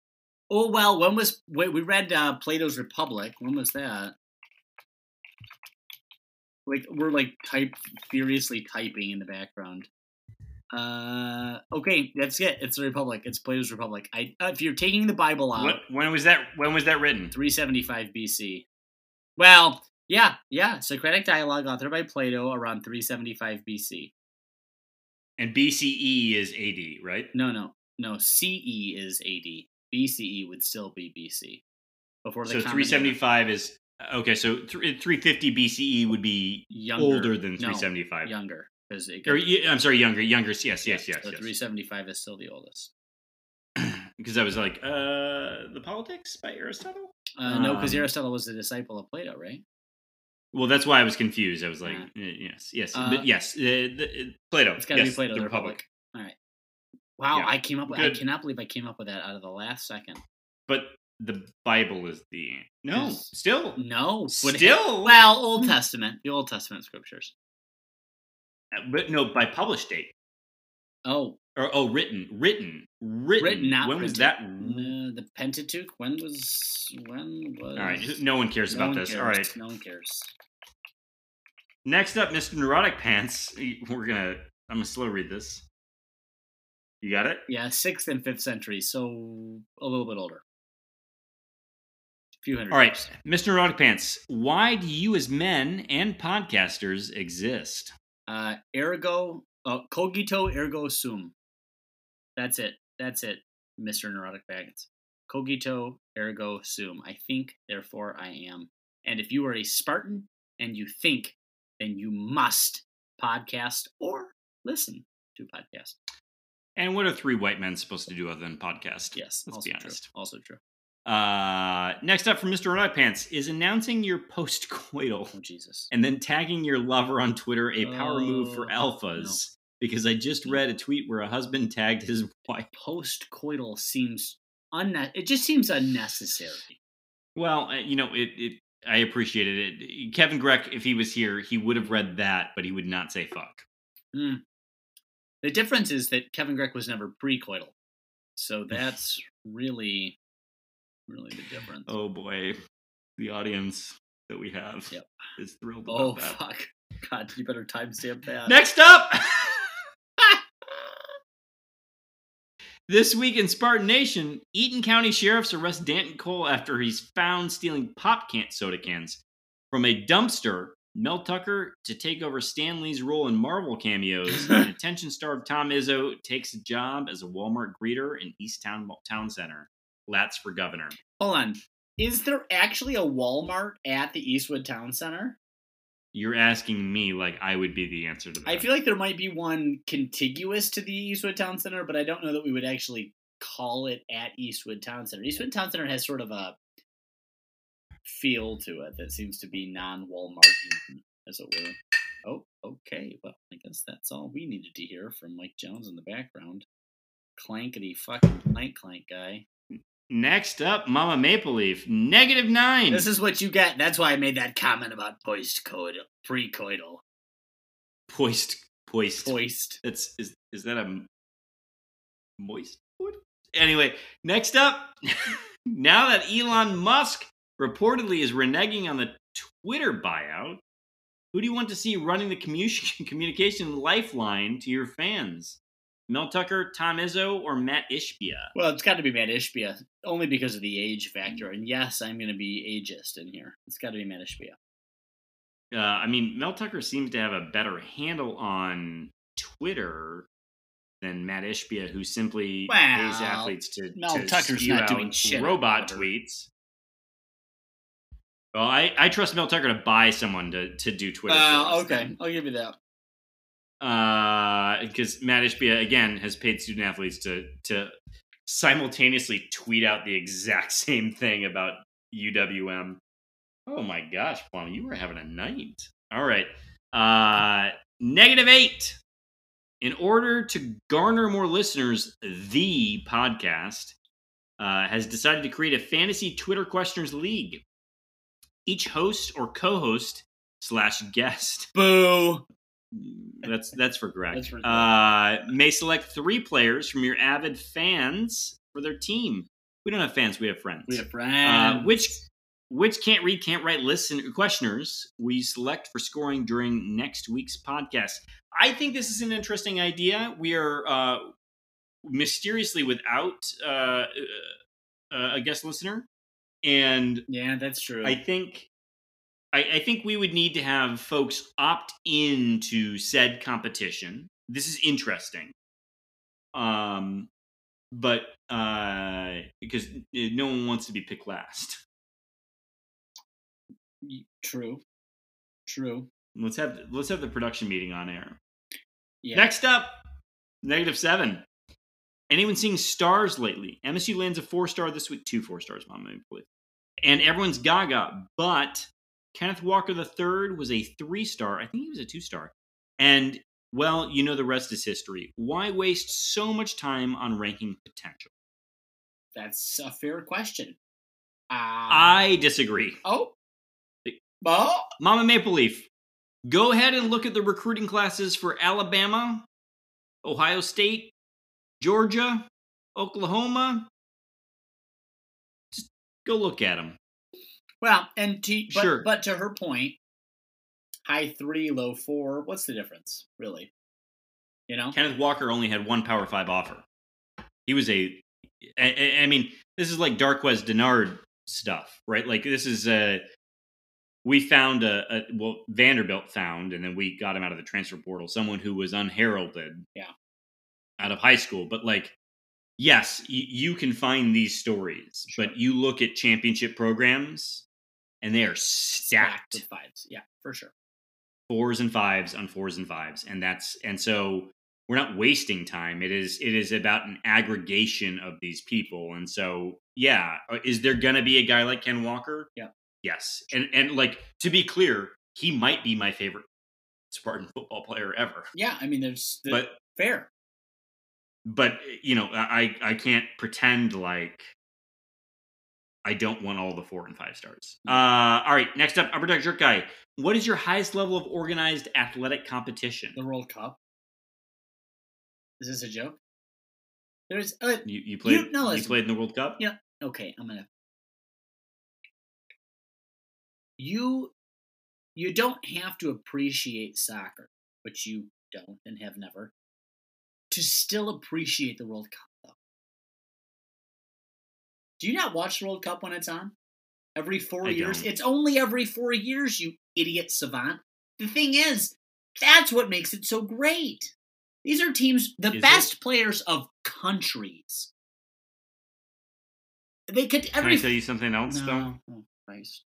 Oh well, when was wait, we read uh, Plato's Republic? When was that? Like we're like type furiously typing in the background. Uh, okay, that's it. It's the Republic. It's Plato's Republic. I uh, if you're taking the Bible out, When, when was that? When was that written? 375 BC. Well, yeah, yeah. Socratic dialogue authored by Plato around 375 BC. And BCE is AD, right? No, no, no. CE is AD. BCE would still be BC. Before the So Common Era. 375 is okay. So th- 350 BCE would be younger, older than no, 375. younger because it Or could, y- I'm sorry, younger. Younger. Yes, yes, yes, so yes. 375 is still the oldest. Because I was like, uh, the Politics by Aristotle. Uh, no, because Um, Aristotle was a disciple of Plato, right? Well, that's why I was confused. I was like, uh, yes, yes, Uh, but yes, uh, the, uh, Plato. It's got to yes, be Plato, the the Republic. Republic. All right. Wow, Yeah. I came up. with I cannot believe I came up with that out of the last second. But the Bible is the. No, Is- still, No. Still. well, Old Testament, the Old Testament scriptures. but no, by published date Oh, or oh, written, written, written. Written, not when was that? uh, the Pentateuch. When was when was? All right, no one cares No about one this. cares. All right, no one cares. next up, Mr. Neurotic Pants. We're gonna. I'm gonna slow read this. You got it. Yeah, sixth and fifth century, so a little bit older. A few hundred. All right, years. Mr. Neurotic Pants. Why do you, as men and podcasters, exist? Uh, ergo, uh, cogito ergo sum. That's it. That's it, Mister Neurotic Baggins. Cogito ergo sum. I think, therefore I am. And if you are a Spartan and you think, then you must podcast or listen to podcast. And what are three white men supposed to do other than podcast? Yes, let's be true. honest. Also true. Uh, next up from Mr. Neurotic Pants is announcing your post-coital Oh Jesus. and then tagging your lover on Twitter a power move for Oh, alphas. Because I just read a tweet where a husband tagged his wife. Post coital seems unne- It just seems unnecessary. Well, uh, you know, it, it. I appreciated it. Kevin Greck, if he was here, he would have read that, but he would not say fuck. Hmm. The difference is that Kevin Greck was never pre-coital, so that's really, really the difference. Oh boy, the audience that we have Yep. is thrilled oh, about Oh, that. fuck! God, you better timestamp that. Next up, this week in Spartan Nation, Eaton County sheriffs arrest Danton Cole after he's found stealing pop can soda cans from a dumpster. Mel Tucker to take over Stan Lee's role in Marvel cameos. and attention-starved Tom Izzo takes a job as a Walmart greeter in East Town Town Center. Lats for governor. Hold on. Is there actually a Walmart at the Eastwood Town Center? You're asking me like I would be the answer to that. I feel like there might be one contiguous to the Eastwood Town Center, but I don't know that we would actually call it at Eastwood Town Center. Eastwood Town Center has sort of a feel to it that seems to be non-Walmart, as it were. Oh, okay. Well, I guess that's all we needed to hear from Mike Jones in the background. Clankety fucking clank clank guy. Next up, Mama Maple Leaf, negative nine. This is what you get. That's why I made that comment about post-coital, pre-coital, poist, poist. poist. That's is is that a moist? wood? Anyway, next up, now that Elon Musk reportedly is reneging on the Twitter buyout, who do you want to see running the communication lifeline to your fans? Mel Tucker, Tom Izzo, or Matt Ishbia? Well, it's got to be Matt Ishbia, only because of the age factor. And yes, I'm going to be ageist in here. It's got to be Matt Ishbia. Uh, I mean, Mel Tucker seems to have a better handle on Twitter than Matt Ishbia, who simply Well, pays athletes to, Mel to Tucker's not doing shit robot tweets. Well, I, I trust Mel Tucker to buy someone to, to do Twitter. Uh, okay, then. I'll give you that. Uh because Matt Ishbia again has paid student athletes to to simultaneously tweet out the exact same thing about UWM. Oh my gosh, Plum, you were having a night. All right, uh, negative eight. In order to garner more listeners, the podcast uh, has decided to create a fantasy Twitter questioners league. Each host or co-host slash guest Boo. that's that's for Greg. That's for Greg. Uh, may select three players from your avid fans for their team. We don't have fans; we have friends. We have uh, friends. which which can't read, can't write listen questioners we select for scoring during next week's podcast. I think this is an interesting idea. We are uh, mysteriously without uh, uh, a guest listener, and Yeah, that's true. I think I, I think we would need to have folks opt into said competition. This is interesting. Um but uh because no one wants to be picked last. True. True. Let's have let's have the production meeting on air. Yeah. Next up, negative seven. Anyone seeing stars lately? MSU lands a four star this week, two four stars, mom, I believe. And everyone's gaga, but Kenneth Walker III was a three star. I think he was a two star. And well, you know the rest is history. Why waste so much time on ranking potential? That's a fair question. Uh, I disagree. oh, oh, Mama Maple Leaf, go ahead and look at the recruiting classes for Alabama, Ohio State, Georgia, Oklahoma. Go look at them. well, and to but, Sure. but to her point, high three, low four. What's the difference, really? You know, Kenneth Walker only had one Power Five offer. He was a, I, I- I mean, this is like Darqueze Dennard stuff, right? Like this is a, we found a, a well Vanderbilt found, and then we got him out of the transfer portal. Someone who was unheralded, Yeah. out of high school. But like, yes, y- you can find these stories, Sure. but you look at championship programs, and they are stacked with fives. Yeah, for sure. fours and fives on fours and fives and that's and so we're not wasting time it is it is about an aggregation of these people and so yeah uh, is there gonna be a guy like ken walker Yeah. yes and and like to be clear he might be my favorite spartan football player ever Yeah, I mean, there's, there's but fair. But you know i i can't pretend like i don't want all the four and five stars uh all right next up upper deck jerk guy what is your highest level of organized athletic competition The World Cup. Is this a joke? There's uh, You you played no, you played in the World Cup? Yeah. okay. I'm gonna. You, you don't have to appreciate soccer, which you don't and have never, to still appreciate the World Cup. Though. Do you not watch the World Cup when it's on? Every four I years? don't. It's only every four years, you idiot savant. The thing is, that's what makes it so great. These are teams, the Is best players of countries. They could Can every I tell you something else though? no. Oh, Christ.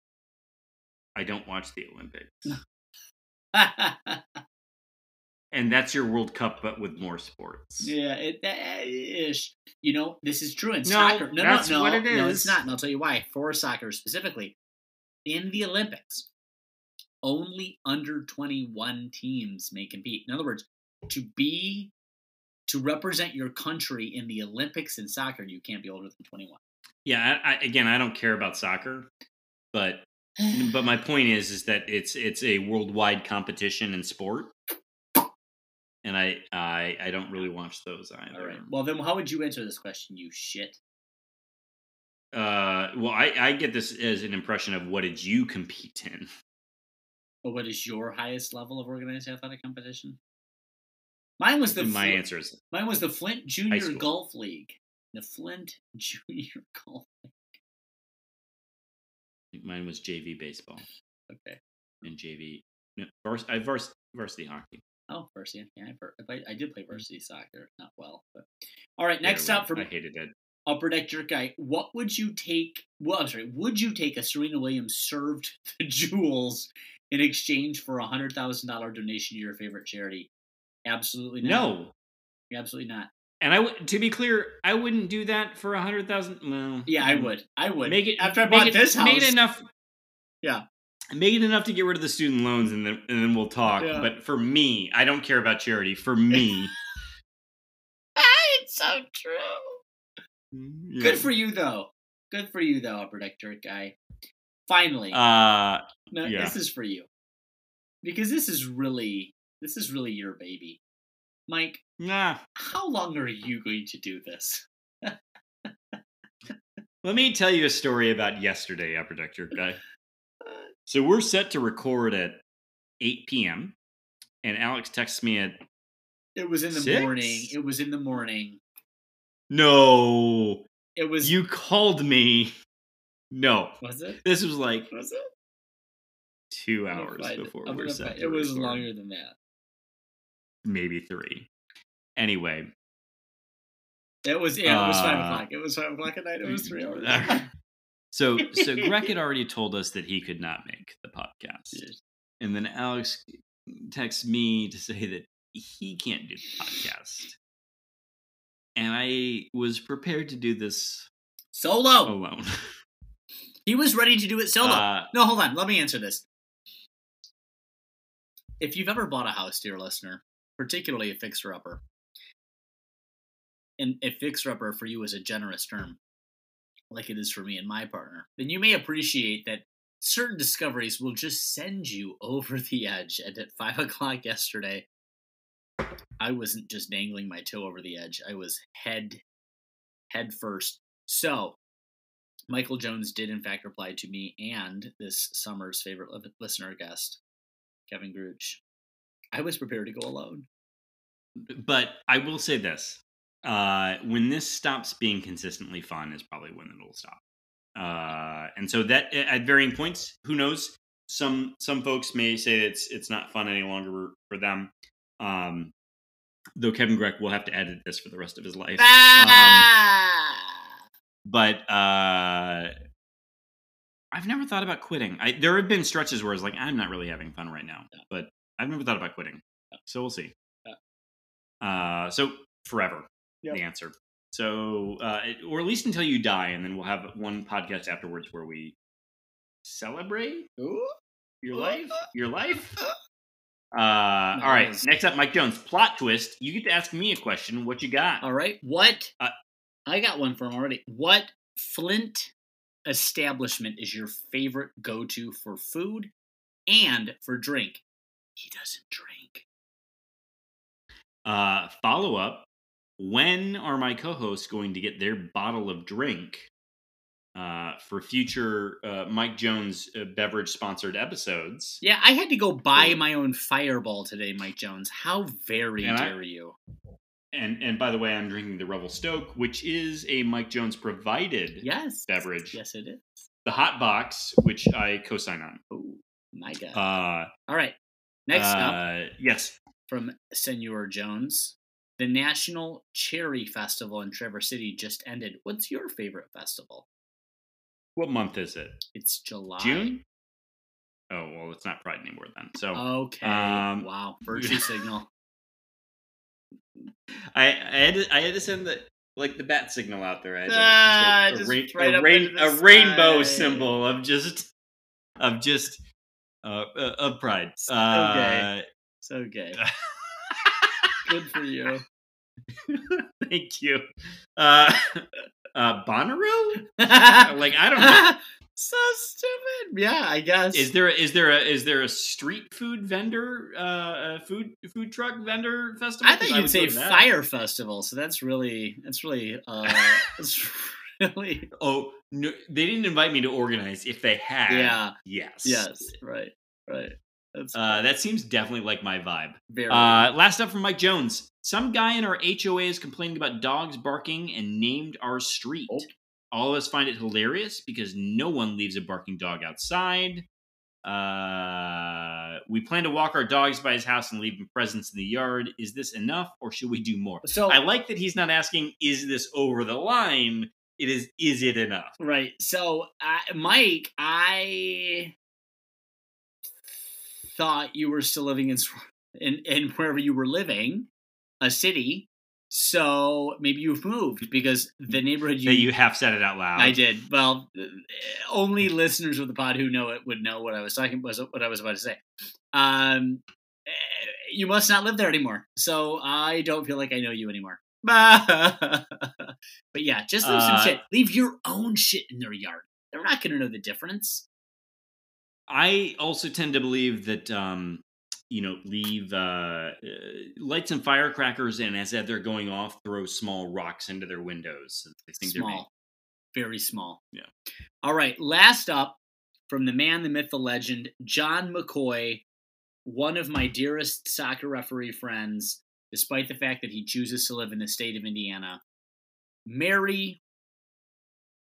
I don't watch the Olympics. yeah, And that's your World Cup but with more sports. it uh, ish. You know, this is true in No, soccer. No, that's no, no, what it no, it's not. And I'll tell you why. For soccer specifically, in the Olympics, only under twenty-one teams may compete. In other words, to be to represent your country in the Olympics in soccer, you can't be older than twenty-one. Yeah, I, I, again, I don't care about soccer, but but my point is is that it's it's a worldwide competition in sport. And I I I don't really watch those either. All right. Well, then, how would you answer this question? You shit. Uh well I, I get this as an impression of what did you compete in? But what is your highest level of organized athletic competition? Mine was the my Fl- answer is Mine was the Flint Junior. Golf League. The Flint Junior Golf. League. Mine was JV baseball Okay. and JV no, I vars, varsity hockey. Oh, varsity. Yeah, I, I, played- I did play mm. varsity soccer. Not well, but all right. Next well, up for I hated it. upper deck jerk guy. What would you take? Well, I'm sorry. Would you take a Serena Williams served the jewels in exchange for a hundred thousand dollar donation to your favorite charity? Absolutely not. No. absolutely not. And I would to be clear, I wouldn't do that for a hundred thousand. Well, Yeah, I mm. would. I would. make it after I bought it, this house. Make it enough. Yeah. Make it enough to get rid of the student loans, and then and then we'll talk. Yeah. But for me, I don't care about charity. For me, it's so true. yeah. Good for you, though. Good for you, though, deck guy. Finally, Uh, no, yeah. this is for you because this is really this is really your baby, Mike. nah. How long are you going to do this? Let me tell you a story about yesterday, Upper Deck Guy. So we're set to record at 8 p.m. And Alex texts me at It was in the Six? morning. It was in the morning. no. It was. You called me. No, was it? this was like Was it? two hours it. before were set. It was record. longer than that. maybe three. Anyway, It was. Yeah, it was five Uh, o'clock. It was five o'clock at night. It was three hours. So so Greg had already told us that he could not make the podcast, Yes. and then Alex texts me to say that he can't do the podcast, and I was prepared to do this Solo. alone. He was ready to do it solo. Uh, No, hold on. Let me answer this. If you've ever bought a house, dear listener, particularly a fixer upper, and a fixer upper for you is a generous term, like it is for me and my partner, then you may appreciate that certain discoveries will just send you over the edge. And at five o'clock yesterday, I wasn't just dangling my toe over the edge. I was head head first. So Michael Jones did in fact reply to me and this summer's favorite listener guest, Kevin Gruch. I was prepared to go alone. But I will say this. Uh, when this stops being consistently fun is probably when it'll stop. Uh, and so that at varying points, who knows? Some some folks may say it's it's not fun any longer for them. Um, though Kevin Grech will have to edit this for the rest of his life. Ah! Um, but uh, I've never thought about quitting. I, there have been stretches where it's like I'm not really having fun right now, yeah. but I've never thought about quitting. Yeah. So we'll see. Yeah. Uh, so forever, yep. the answer. So, uh, or at least until you die, and then we'll have one podcast afterwards where we celebrate Ooh. your life. Your life. Uh, nice. All right. Next up, Mike Jones. Plot twist. You get to ask me a question. What you got? All right. What? Uh, I got one for him already. What Flint establishment is your favorite go-to for food and for drink? He doesn't drink. Uh, follow up. When are my co-hosts going to get their bottle of drink uh, for future uh, Mike Jones uh, beverage sponsored episodes. Yeah, I had to go buy my own Fireball today, Mike Jones. How very and dare I, you? And and by the way, I'm drinking the Revel Stoke, which is a Mike Jones provided yes beverage. Yes, it is. The hot box, which I co-sign on. Oh my god! Uh, All right, next up, uh, yes, from Senor Jones. The National Cherry Festival in Traverse City just ended. What's your favorite festival? What month is it? It's July. June. Oh well, it's not Pride anymore then. So okay. Um, wow, virtue signal. I I had to, I had to send the like the bat signal out there. I ah, just a, a, rain, a, rain, a rainbow symbol of just of just uh, uh of pride. So uh, gay. So gay. Good for you. Thank you. Uh, uh Bonnaroo? like I don't know. so stupid. Yeah, I guess. Is there is there a is there a street food vendor uh food food truck vendor festival? I thought you'd say fire festival. So that's really that's really uh that's really Oh, no, they didn't invite me to organize. If they had, yeah, yes, yes, right, right. Uh, that seems definitely like my vibe. Very. Uh, last up from Mike Jones. Some guy in our HOA is complaining about dogs barking and named our street. Oh. All of us find it hilarious because no one leaves a barking dog outside. Uh, we plan to walk our dogs by his house and leave him presents in the yard. Is this enough, or should we do more? So I like that he's not asking, "Is this over the line?" It is, "Is it enough?" Right. So, Mike, I thought you were still living in in, in wherever you were living, a city. So maybe you've moved because the neighborhood you, that you have said it out loud. I did. Well, only listeners of the pod who know it would know what I was talking was what I was about to say. Um, you must not live there anymore. So I don't feel like I know you anymore. but yeah, just leave uh, some shit. Leave your own shit in their yard. They're not going to know the difference. I also tend to believe that um, you know leave uh, uh, lights and firecrackers, and as they're going off, throw small rocks into their windows. I think small, very small. Yeah. All right. Last up, from the man, the myth, the legend, John McCoy, one of my dearest soccer referee friends, despite the fact that he chooses to live in the state of Indiana. Marry,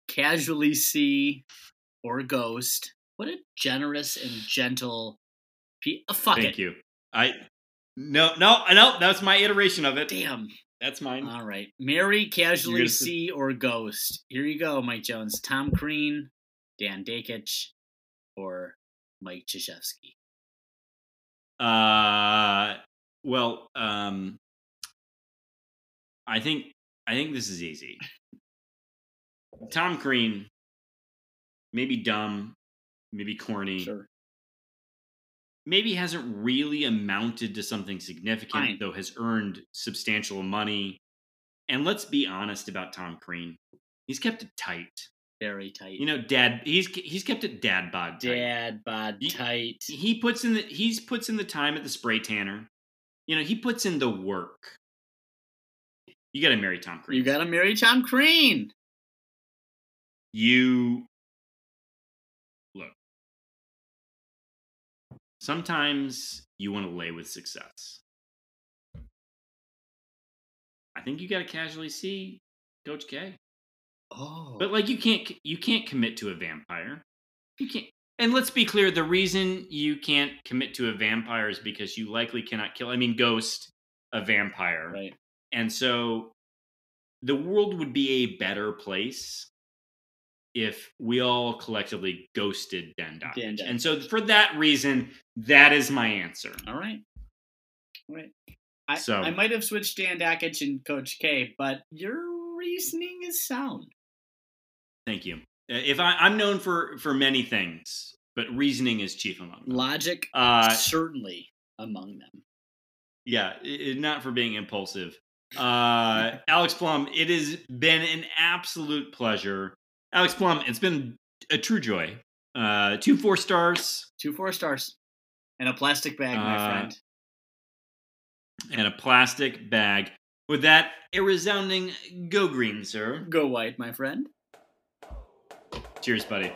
casually see, or ghost what a generous and gentle. Pe- oh, fuck Thank it. you. I no no no. That's my iteration of it. Damn. That's mine. All right. Marry, casually see, or ghost. Here you go, Mike Jones. Tom Crean, Dan Dakich, or Mike Krzyzewski. Uh, well, um, I think I think this is easy. Tom Crean, maybe dumb, maybe corny. Sure. Maybe hasn't really amounted to something significant, Fine. though has earned substantial money. And let's be honest about Tom Crean. He's kept it tight. Very tight. You know, dad. He's he's kept it dad bod tight. Dad bod He- tight. He puts in the he's puts in the time at the spray tanner. You know, he puts in the work. You got to marry Tom Cruise. You gotta marry Tom Crean. you sometimes you want to lay with success i think you got to casually see coach k Oh. but like you can't you can't commit to a vampire you can't and let's be clear the reason you can't commit to a vampire is because you likely cannot kill i mean ghost a vampire right. and so the world would be a better place if we all collectively ghosted Dan Dakich. Dan. And so for that reason, that is my answer. All right. All right. I, So- I might have switched Dan Dakich and Coach K, but your reasoning is sound. Thank you. Uh, If I, I'm known for for many things, but reasoning is chief among them. Logic, Uh, certainly among them. yeah, i- i- not for being impulsive. Uh, Alex Plum, it has been an absolute pleasure. Alex Plum, it's been a true joy. Uh, two four stars. Two four stars. And a plastic bag, my Uh, friend. and a plastic bag. With that, a resounding go green, sir. Go white, my friend. Cheers, buddy.